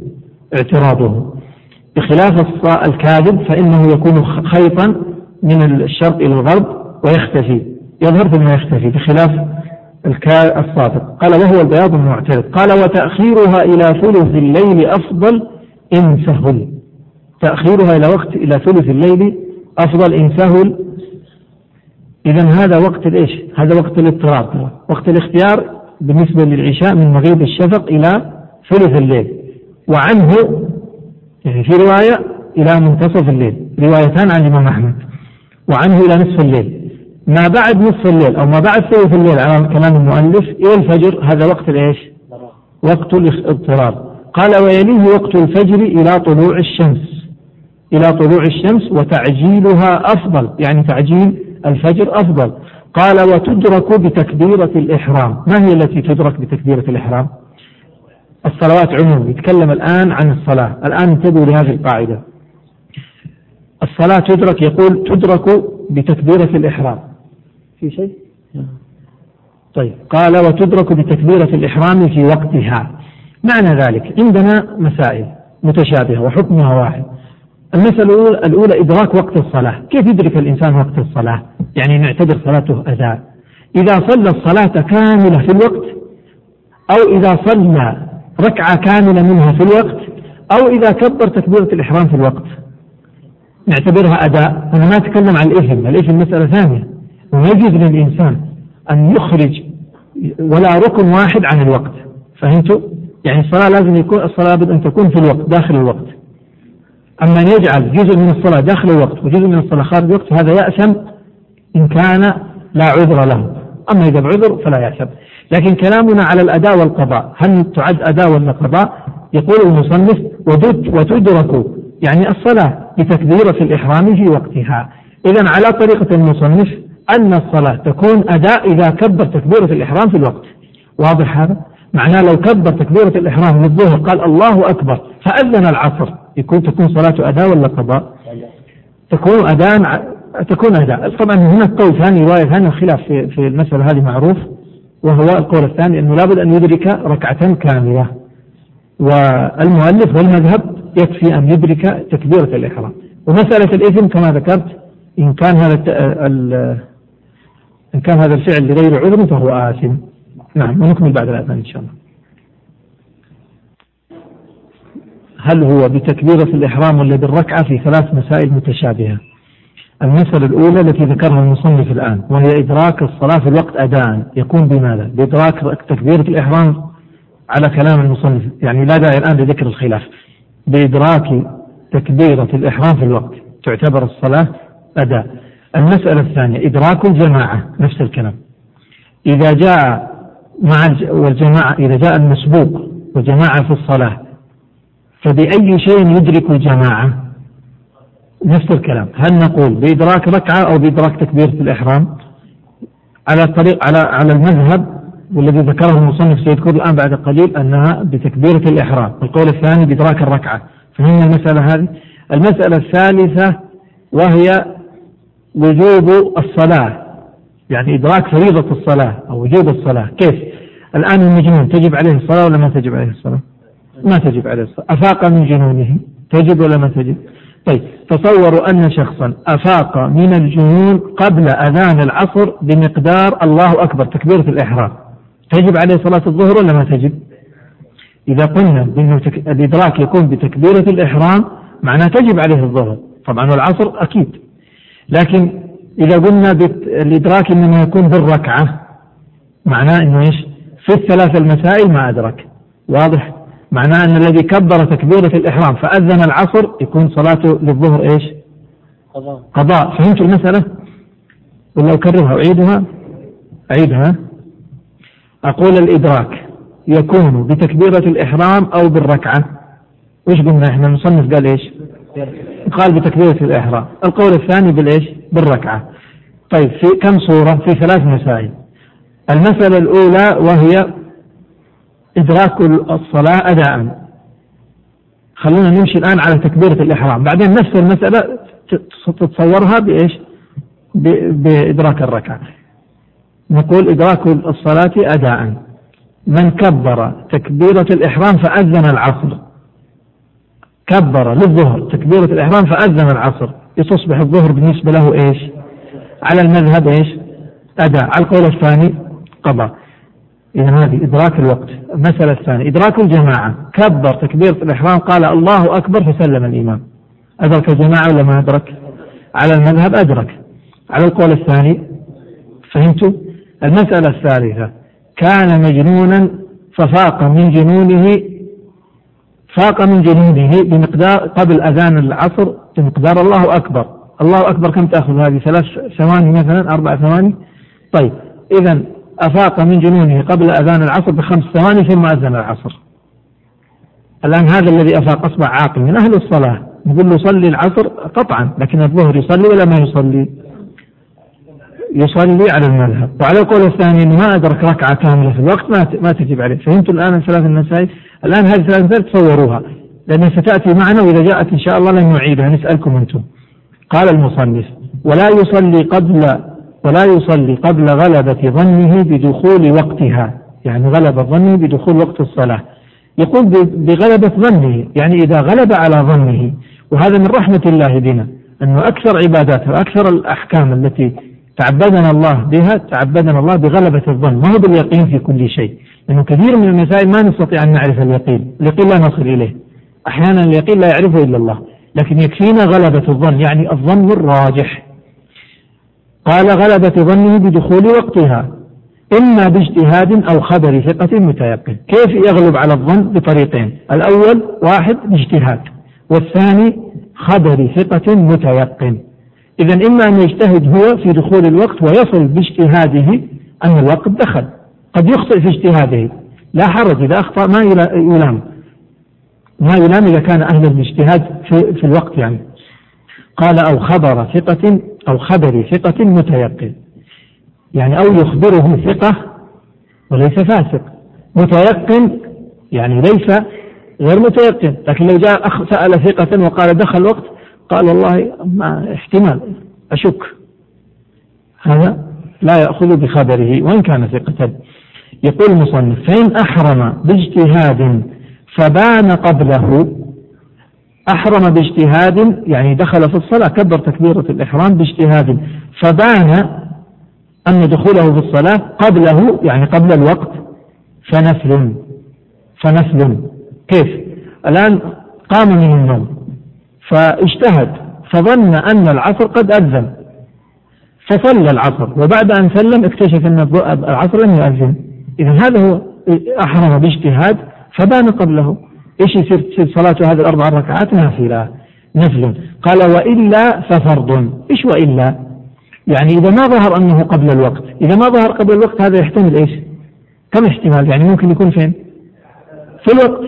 اعتراضه. بخلاف الكاذب فإنه يكون خيطا من الشرق إلى الغرب ويختفي يظهر ثم يختفي بخلاف الصادق قال وهو البياض المعترض. قال وتأخيرها إلى ثلث الليل أفضل إن سهل تأخيرها إلى وقت إلى ثلث الليل أفضل إن سهل إذا هذا وقت الإيش؟ هذا وقت الاضطراب. وقت الاختيار بالنسبة للعشاء من مغيب الشفق إلى ثلث الليل. وعنه يعني في رواية إلى منتصف الليل. روايتان عن الإمام أحمد. وعنه إلى نصف الليل. ما بعد نصف الليل أو ما بعد ثلث الليل على كلام المؤلف إلى الفجر؟ هذا وقت الإيش؟ وقت الاضطراب. قال ويليه وقت الفجر إلى طلوع الشمس. إلى طلوع الشمس وتعجيلها أفضل يعني تعجيل الفجر أفضل. قال وتدرك بتكبيرة الإحرام. ما هي التي تدرك بتكبيرة الإحرام؟ الصلوات عموما يتكلم الآن عن الصلاة. الآن انتبهوا لهذه القاعدة. الصلاة تدرك يقول تدرك بتكبيرة الإحرام. في شيء؟ طيب قال وتدرك بتكبيرة الإحرام في وقتها. معنى ذلك عندنا مسائل متشابهة وحكمها واحد. المسألة الأولى إدراك وقت الصلاة. كيف يدرك الإنسان وقت الصلاة؟ يعني نعتبر صلاته أداء إذا صلى الصلاة كاملة في الوقت أو إذا صلى ركعة كاملة منها في الوقت أو إذا كبر تكبيرة الإحرام في الوقت. نعتبرها أداء. أنا ما أتكلم عن الإثم الإثم مسألة ثانية. يجوز للإنسان أن يخرج ولا ركن واحد عن الوقت. فهمتوا؟ يعني الصلاة لازم يكون الصلاة لابد أن تكون في الوقت داخل الوقت. أما أن يجعل جزء من الصلاة داخل الوقت وجزء من الصلاة خارج الوقت هذا يأثم إن كان لا عذر له. أما إذا بعذر فلا يأثم. لكن كلامنا على الأداء والقضاء هل تعد أداء ولا قضاء؟ يقول المصنف وتدرك يعني الصلاة بتكبيرة الإحرام في وقتها. إذا على طريقة المصنف أن الصلاة تكون أداء إذا كبر تكبيرة الإحرام في الوقت. واضح هذا؟ معناه لو كبر تكبيرة الإحرام للظهر قال الله أكبر فأذن العصر. يكون تكون صلاة أداء ولا قضاء؟ تكون أداء تكون أداء. طبعا هناك قول ثاني رواية ثانية خلاف في, في المسألة هذه معروف. وهو القول الثاني أنه لابد أن يدرك ركعة كاملة. والمؤلف والمذهب يكفي أن يدرك تكبيرة الإحرام. ومسألة الإثم كما ذكرت إن كان هذا إن كان هذا الفعل لغير عذر فهو آثم. نعم ونكمل بعد الأذان إن شاء الله. هل هو بتكبيرة الإحرام ولا بالركعة في ثلاث مسائل متشابهة؟ المسألة الأولى التي ذكرها المصنف الآن وهي إدراك الصلاة في الوقت أداء يكون بماذا؟ بإدراك تكبيرة الإحرام على كلام المصنف يعني لا داعي الآن لذكر الخلاف. بإدراك تكبيرة الإحرام في الوقت تعتبر الصلاة أداء المسألة الثانية إدراك الجماعة نفس الكلام. إذا جاء مع والجماعة إذا جاء المسبوق وجماعة في الصلاة فبأي شيء يدرك الجماعة؟ نفس الكلام. هل نقول بإدراك ركعة أو بإدراك تكبيرة الإحرام؟ على الطريق على على المذهب والذي ذكره المصنف سيذكر الآن بعد قليل أنها بتكبيرة الإحرام القول الثاني بإدراك الركعة. فهمنا المسألة هذه؟ المسألة الثالثة وهي وجوب الصلاة يعني إدراك فريضة الصلاة أو وجوب الصلاة. كيف؟ الآن المجنون تجب عليه الصلاة ولا ما تجب عليه الصلاة؟ ما تجب عليه الصلاة. أفاق من جنونه تجب ولا ما تجب؟ طيب تصوروا أن شخصا أفاق من الجنون قبل أذان العصر بمقدار الله أكبر تكبيرة الإحرام. تجب عليه صلاة الظهر ولا ما تجب؟ إذا قلنا بأنه الإدراك يكون بتكبيرة الإحرام معناه تجب عليه الظهر. طبعا والعصر أكيد. لكن إذا قلنا الإدراك إنما يكون بالركعة معناه إنه إيش؟ في الثلاث المسائل ما أدرك. واضح؟ معناه أن الذي كبر تكبيرة الإحرام فأذن العصر يكون صلاته للظهر إيش؟ قضاء. قضاء. فهمت المسألة؟ ولا أكررها أعيدها؟ أعيدها. أقول الإدراك. يكون بتكبيرة الإحرام أو بالركعة. وش قلنا إحنا؟ المصنف قال إيش؟ قال بتكبيرة الإحرام. القول الثاني بالإيش؟ بالركعة. طيب في كم صورة؟ في ثلاث مسائل. المسألة الأولى وهي إدراك الصلاة أداء. خلونا نمشي الآن على تكبيرة الإحرام. بعدين نفس المسألة تتصورها بإيش؟ بإدراك الركعة. نقول إدراك الصلاة أداء. من كبر تكبيرة الإحرام فأذن العصر. كبر للظهر تكبيرة الإحرام فأذن العصر. تصبح الظهر بالنسبة له إيش؟ على المذهب إيش؟ أداء. على القول الثاني قضاء. إذا هذه إدراك الوقت. المسألة الثانية إدراك الجماعة. كبر تكبيرة الإحرام قال الله أكبر فسلم الإمام. أدرك الجماعة ولا ما أدرك؟ على المذهب أدرك. على القول الثاني فهمتوا المسألة الثالثة كان مجنونا ففاق من جنونه فاق من جنونه بمقدار قبل أذان العصر بمقدار الله أكبر. الله أكبر كم تأخذ هذه؟ ثلاث ثواني مثلا أربع ثواني؟ طيب إذا أفاق من جنونه قبل أذان العصر بخمس ثواني ثم أذن العصر. الآن هذا الذي أفاق أصبح عاقل من أهل الصلاة نقول له صلي العصر قطعا لكن الظهر يصلي ولا ما يصلي؟ يصلي على المذهب. وعلى القول الثاني إنه ما أدرك ركعة كاملة في الوقت ما ما تجب عليه. فهمتوا الآن الثلاث المسائل؟ الآن هذه الثلاث مسائل تصوروها. لانها ستاتي معنا وإذا جاءت إن شاء الله لن نعيدها نسألكم أنتم. قال المصنف ولا يصلي قبل ولا يصلي قبل غلبة ظنه بدخول وقتها. يعني غلبة ظنه بدخول وقت الصلاة. يقول بغلبة ظنه يعني إذا غلب على ظنه. وهذا من رحمة الله بنا أنه أكثر عبادات وأكثر الأحكام التي تعبدنا الله بها تعبدنا الله بغلبة الظن. ما هو باليقين في كل شيء؟ لأنه كثير من المسائل ما نستطيع أن نعرف اليقين. اليقين لا نصل إليه. أحيانا اليقين لا يعرفه إلا الله. لكن يكفينا غلبة الظن يعني الظن الراجح. قال غلبة ظنه بدخول وقتها إما باجتهاد أو خبر ثقة متيقن. كيف يغلب على الظن؟ بطريقين. الأول واحد اجتهاد. والثاني خبر ثقة متيقن. إذا إما أن يجتهد هو في دخول الوقت ويصل باجتهاده أن الوقت دخل. قد يخطئ في اجتهاده. لا حرج إذا أخطأ ما يلام. ما يلام إذا كان أهلا للاجتهاد في, في الوقت يعني. قال أو خبر ثقة أو خبر ثقة متيقن. يعني أو يخبره ثقة وليس فاسق. متيقن يعني ليس غير متيقن. لكن لو جاء سأل ثقة وقال دخل وقت قال والله ما احتمال أشك. هذا لا يأخذ بخبره وإن كان ثقة. يقول المصنف فإن أحرم باجتهاد فبان قبله. أحرم باجتهاد يعني دخل في الصلاة كبر تكبيرة الإحرام باجتهاد. فبان أن دخوله في الصلاة قبله يعني قبل الوقت فنفل. فنفل. كيف؟ الآن قام من النوم. فاجتهد فظن أن العصر قد أذن. فصلى العصر وبعد أن سلم اكتشف أن العصر لم يؤذن. إذا هذا هو أحرم باجتهاد فبان قبله. إيش يصير؟ صلاته هذه الأربع ركعات نافلة. نفل. قال وإلا ففرض. إيش وإلا؟ يعني إذا ما ظهر أنه قبل الوقت. إذا ما ظهر قبل الوقت هذا يحتمل إيش؟ كم احتمال؟ يعني ممكن يكون فين؟ في الوقت.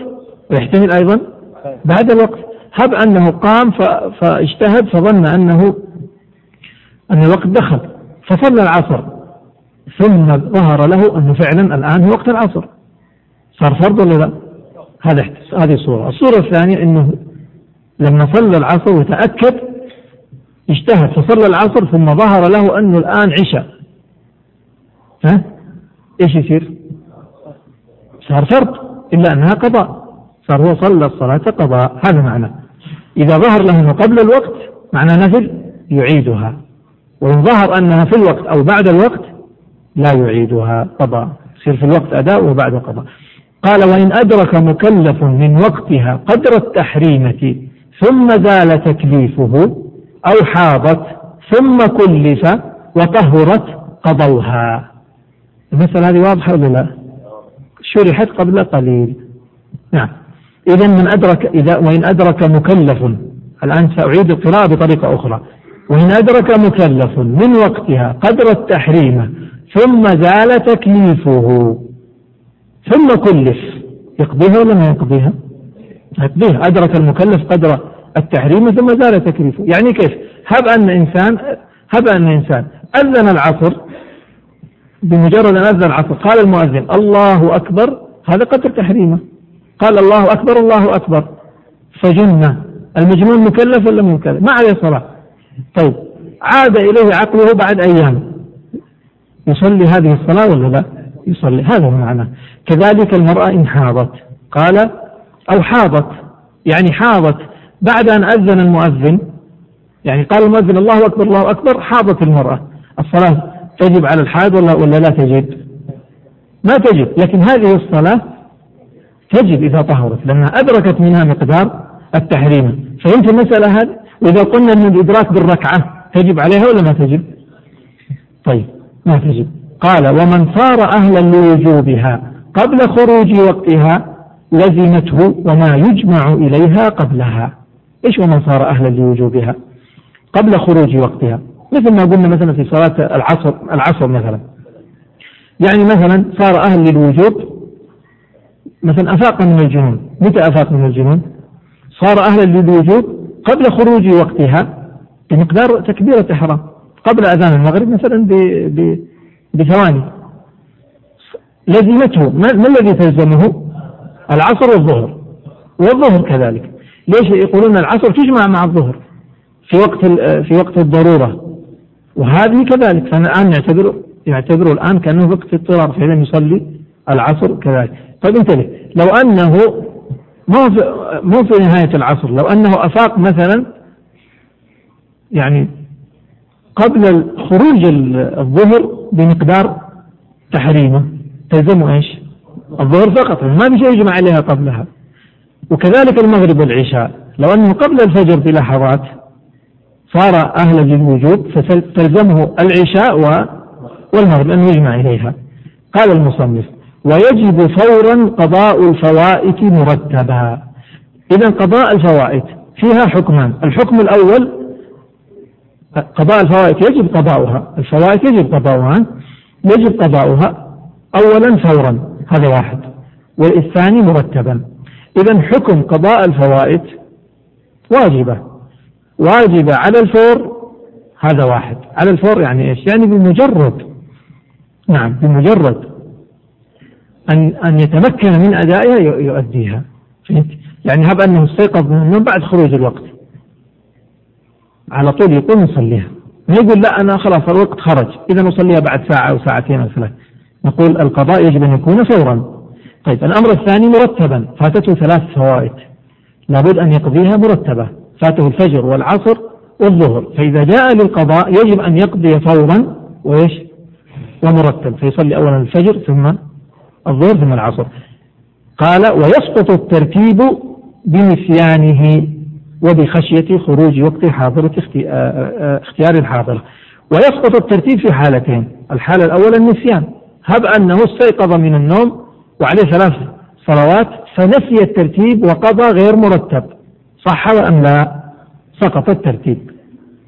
ويحتمل أيضا بعد الوقت. هب أنه قام فاجتهد فظن أنه أن الوقت دخل. فصلى العصر. ثم ظهر له أنه فعلا الآن هو وقت العصر. صار فرض ولا لا؟ هذا هذه صورة، الصورة الثانية أنه لما صلى العصر وتأكد اجتهد فصلى العصر ثم ظهر له أنه الآن عشاء. ها؟ إيش يصير؟ صار فرض. إلا أنها قضاء. صار هو صلى الصلاة قضاء. هذا معنى. إذا ظهر له أنه قبل الوقت معنى نفل يعيدها. وإن ظهر أنها في الوقت أو بعد الوقت لا يعيدها. قضاء. يصير في الوقت أداء وبعد قضاء. قال وإن أدرك مكلف من وقتها قدر التحريمة ثم زال تكليفه أو حاضت ثم كلف وطهرت قضوها. المسألة هذه واضحة ولا لا؟ شرحت قبل قليل. نعم. إذا من أدرك إذا وإن أدرك مكلف الآن سأعيد القراءة بطريقة أخرى. وإن أدرك مكلف من وقتها قدر التحريم ثم زال تكليفه ثم كلف. يقضيها ولا ما يقضيها؟ يقضيها. أدرك المكلف قدر التحريم ثم زال تكليفه. يعني كيف؟ هب أن إنسان هب أن إنسان أذن العصر بمجرد أن أذن العصر قال المؤذن الله أكبر. هذا قدر تحريمه. قال الله أكبر الله أكبر. فجن المجنون مكلف ولا مكلف؟ ما عليه صلاة. طيب عاد إليه عقله بعد أيام. يصلي هذه الصلاة ولا لا؟ يصلي. هذا هو معناه كذلك المرأة إن حاضت. قال أو حاضت. يعني حاضت. بعد أن أذن المؤذن يعني قال المؤذن الله أكبر الله أكبر حاضت المرأة. الصلاة تجب على الحائض ولا ولا لا تجب؟ ما تجب. لكن هذه الصلاة تجب إذا طهرت لأنها أدركت منها مقدار التحريم. فهمت المسألة هذه؟ وإذا قلنا أن الإدراك بالركعة تجب عليها ولا ما تجب؟ طيب ما تجب. قال ومن صار أهلا لوجوبها قبل خروج وقتها لزمته وما يجمع إليها قبلها. إيش ومن صار أهلا لوجوبها قبل خروج وقتها؟ مثل ما قلنا مثلا في صلاة العصر العصر مثلا. يعني مثلا صار أهل للوجوب مثلا أفاق من الجنون. متى أفاق من الجنون؟ صار أهلا للوجوب قبل خروج وقتها بمقدار تكبيرة إحرام قبل أذان المغرب مثلا بثواني. لزمته. ما, الذي تلزمه؟ العصر والظهر. والظهر كذلك. ليش يقولون العصر؟ تجمع مع الظهر. في وقت في وقت الضرورة. وهذه كذلك. فالآن يعتبر يعتبروا الآن كأنه وقت اضطرار فإذا يصلي العصر كذلك. طيب انتبه. لو أنه مو في مو في نهاية العصر لو أنه أفاق مثلا يعني قبل خروج الظهر بمقدار تحريمه. تلزمه إيش؟ الظهر فقط. ما في شيء يجمع عليها قبلها. وكذلك المغرب والعشاء. لو أنه قبل الفجر بلحظات صار أهلا للوجوب فتلزمه العشاء والمغرب أنه يجمع إليها. قال المصنف ويجب فورا قضاء الفوائت مرتبا. إذا قضاء الفوائت فيها حكمان. الحكم الأول قضاء الفوائت يجب قضاؤها. الفوائت يجب قضاؤها. يجب قضاؤها أولا فورا. هذا واحد. والثاني مرتبا. إذا حكم قضاء الفوائت واجبة. واجبة على الفور هذا واحد. على الفور يعني إيش؟ يعني بمجرد. نعم بمجرد. أن أن يتمكن من أدائها يؤديها. فهمت؟ يعني هب أنه استيقظ من النوم بعد خروج الوقت. على طول يقوم يصليها. ما يقول لا أنا خلاص الوقت خرج. إذا نصليها بعد ساعة أو ساعتين أو ثلاث. نقول القضاء يجب أن يكون فورا. طيب الأمر الثاني مرتبا. فاتته ثلاث فوائد. لابد أن يقضيها مرتبة. فاته الفجر والعصر والظهر. فإذا جاء للقضاء يجب أن يقضي فورا. وإيش؟ ومرتب. فيصلي أولا الفجر ثم الظهر ثم العصر. قال ويسقط الترتيب بنسيانه وبخشية خروج وقت حاضرة آه، آه، اختيار الحاضرة ويسقط الترتيب في حالتين. الحالة الأولى النسيان. هب أنه استيقظ من النوم وعليه ثلاث صلوات فنسي الترتيب وقضى غير مرتب. صح أم لا؟ سقط الترتيب.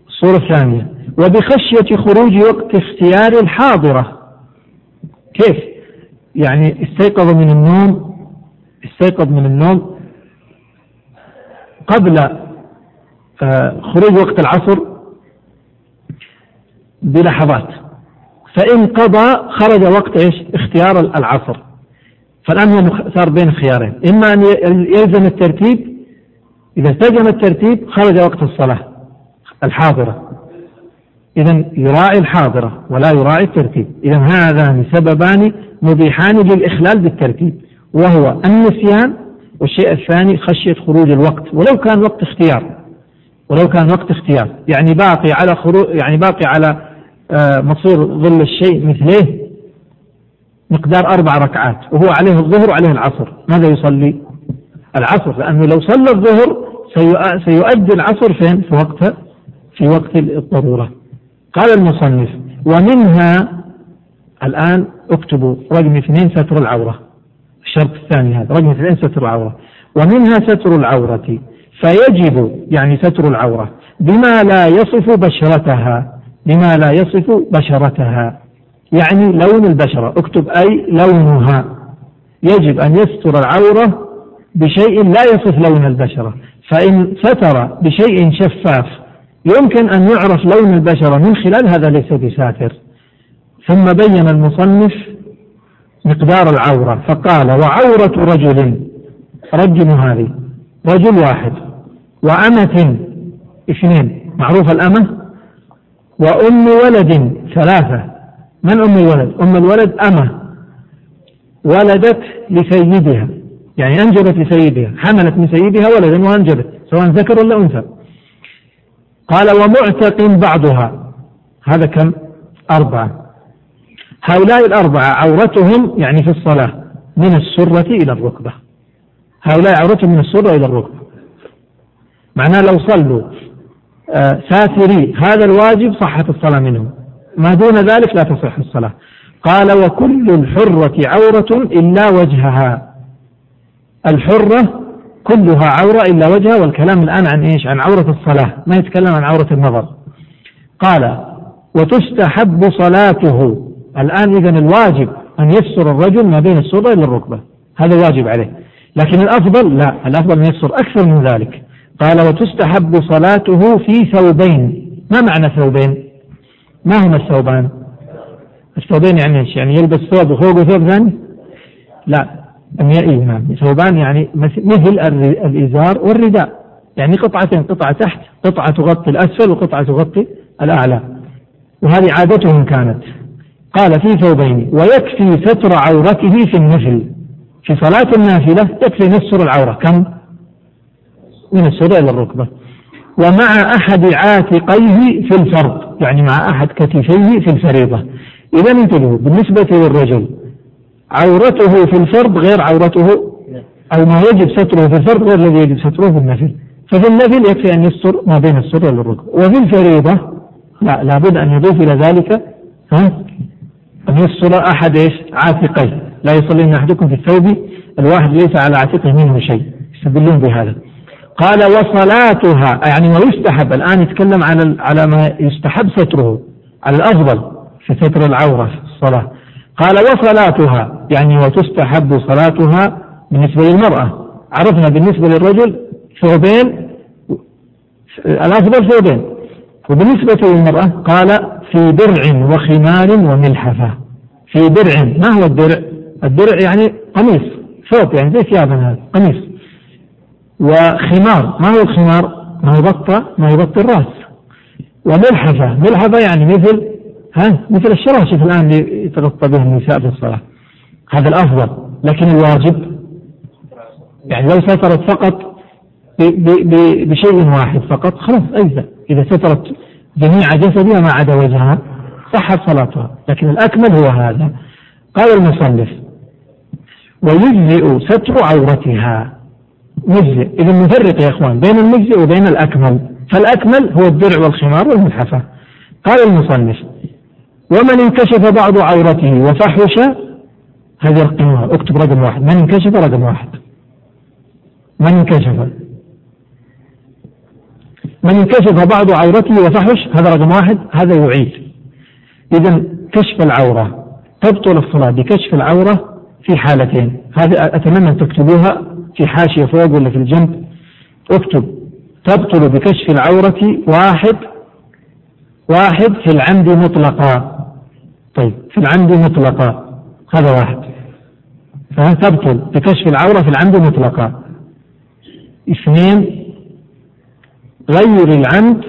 الصورة الثانية. وبخشية خروج وقت اختيار الحاضرة. كيف؟ يعني استيقظ من النوم استيقظ من النوم قبل آه، خروج وقت العصر بلحظات. فإن قضى خرج وقت إيش؟ اختيار العصر. فالآن هو صار بين خيارين. إما أن يلزم الترتيب إذا التزم الترتيب خرج وقت الصلاة الحاضرة. إذا يراعي الحاضرة ولا يراعي الترتيب. إذا هذان سببان مبيحان للإخلال بالترتيب وهو النسيان والشيء الثاني خشية خروج الوقت. ولو كان وقت اختيار ولو كان وقت اختيار. يعني باقي على خروج يعني باقي على آه، مصير ظل الشيء مثليه مقدار أربع ركعات وهو عليه الظهر وعليه العصر. ماذا يصلي؟ العصر لأنه لو صلى الظهر سيؤدي العصر فين؟ في وقت في وقت الضرورة. قال المصنف ومنها الآن اكتبوا رقم اثنين ستر العورة الشرط الثاني هذا رقم اثنين ستر العورة ومنها ستر العورة فيجب يعني ستر العورة بما لا يصف بشرتها بما لا يصف بشرتها يعني لون البشرة اكتب أي لونها يجب أن يستر العورة بشيء لا يصف لون البشرة فإن ستر بشيء شفاف يمكن أن يعرف لون البشرة من خلال هذا ليس بساتر. ثم بين المصنف مقدار العورة فقال وعورة رجل رجل هذه رجل واحد وأمة اثنين معروف الأمة وأم ولد ثلاثة. من أم الولد؟ أم الولد أمة. ولدت لسيدها يعني أنجبت لسيدها حملت من سيدها ولدا وأنجبت سواء ذكر ولا أنثى. قال ومعتق بعضها. هذا كم؟ أربعة. هؤلاء الأربعة عورتهم يعني في الصلاة من السرة إلى الركبة. هؤلاء عورتهم من السرة إلى الركبة. معناه لو صلوا آه، ساتري هذا الواجب صحت الصلاة منهم. ما دون ذلك لا تصح الصلاة. قال وكل الحرة عورة إلا وجهها. الحرة كلها عورة إلا وجهها والكلام الآن عن إيش؟ عن عورة الصلاة. ما يتكلم عن عورة النظر. قال وتستحب صلاته. الآن إذا الواجب أن يستر الرجل ما بين السرة إلى الركبة. هذا واجب عليه. لكن الأفضل لا الأفضل أن يستر أكثر من ذلك. قال وتستحب صلاته في ثوبين. ما معنى ثوبين؟ ما هما الثوبان؟ الثوبين يعني إيش؟ يعني يلبس ثوب وفوقه ثوب ثاني؟ لا. إيه نعم ثوبان يعني مثل الإزار والرداء. يعني قطعتين قطعة تحت قطعة تغطي الأسفل وقطعة تغطي الأعلى. وهذه عادتهم كانت. قال في ثوبين ويكفي ستر عورته في النفل. في صلاة النافلة يكفي نستر العورة. كم؟ من السرة إلى الركبة. ومع أحد عاتقيه في الفرض. يعني مع أحد كتفيه في الفريضة. إذا انتبهوا بالنسبة للرجل عورته في الفرض غير عورته أو ما يجب ستره في الفرض غير الذي يجب ستره في النفل. ففي النفل يكفي أن يستر ما بين السر والركبة وفي الفريضة لا لابد أن يضيف إلى ذلك ها؟ أن يستر أحد إيش؟ عاتقيه لا يصلي أحدكم في الثوب الواحد ليس على عاتقه منه شيء. يستدلون بهذا. قال وصلاتها يعني ويستحب الآن يتكلم على على ما يستحب ستره على الأفضل في ستر العورة في الصلاة. قال وصلاتها يعني وتستحب صلاتها بالنسبة للمرأة. عرفنا بالنسبة للرجل ثوبين الأفضل ثوبين وبالنسبة للمرأة قال في درع وخمار وملحفة. في درع ما هو الدرع؟ الدرع يعني قميص ثوب يعني زي ثيابنا هذا قميص. وخمار ما هو الخمار؟ ما يغطى ما يغطي الرأس. وملحفة ملحفة يعني مثل ها مثل الشراشف الآن اللي يتغطى به النساء في الصلاة. هذا الأفضل لكن الواجب يعني لو سترت فقط بشيء واحد فقط خلاص أجزاء. إذا سترت جميع جسدها ما عدا وجهها صحت صلاتها. لكن الأكمل هو هذا. قال المصنف ويجزئ ستر عورتها. مجزئ. إذا نفرق يا إخوان بين المجزئ وبين الأكمل. فالأكمل هو الدرع والخمار والملحفة. قال المصنف ومن انكشف بعض عورته وفحش هذه القمار اكتب رقم واحد. من انكشف؟ رقم واحد. من انكشف؟ من انكشف بعض عورته وفحش هذا رقم واحد. هذا يعيد. إذا كشف العورة. تبطل الصلاة بكشف العورة في حالتين. هذه أتمنى أن تكتبوها في حاشية فوق ولا في الجنب. اكتب. تبطل بكشف العورة واحد. واحد في العمد مطلقا. طيب في العمد مطلقا. هذا واحد. فتبطل بكشف العورة في العمد مطلقا. اثنين غير العمد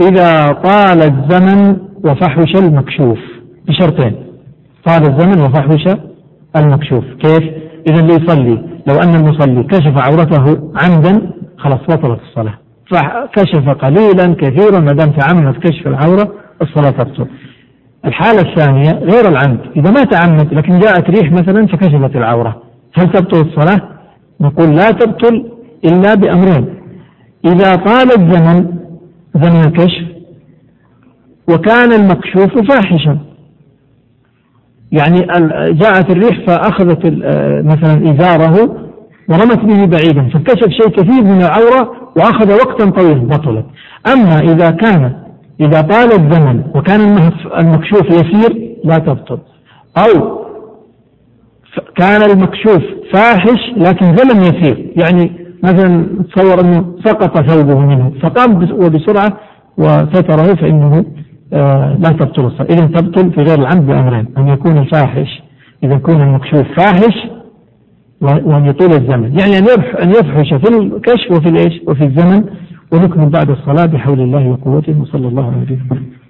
إذا طال الزمن وفحش المكشوف. بشرطين طال الزمن وفحش المكشوف. كيف؟ إذا اللي يصلي لو أن المصلي كشف عورته عمدا خلاص بطلت الصلاة. فكشف قليلا كثيرا ما دام تعمد كشف العورة الصلاة تبطل. الحالة الثانية غير العمد. إذا ما تعمد لكن جاءت ريح مثلا فكشفت العورة. هل تبطل الصلاة؟ نقول لا تبطل إلا بأمرين. إذا طال الزمن زمن الكشف وكان المكشوف فاحشا. يعني جاءت الريح فأخذت مثلا إزاره ورمت به بعيدا فكشف شيء كثير من العورة وأخذ وقتا طويلا بطلت. أما إذا كان إذا طال الزمن وكان المكشوف يسير لا تبطل. أو كان المكشوف فاحش لكن زمن يسير. يعني مثلا تصور أنه سقط ثوبه منه فقام وبسرعة وستره فإنه آه لا تبطل الصلاة إذا تبطل في غير العمد بأمرين. أن يكون الفاحش إذا يكون المكشوف فاحش وأن يطول الزمن. يعني أن يفحش في الكشف وفي الإيش؟ وفي الزمن. ونكمل بعد الصلاة بحول الله وقوته وصلى الله عليه وسلم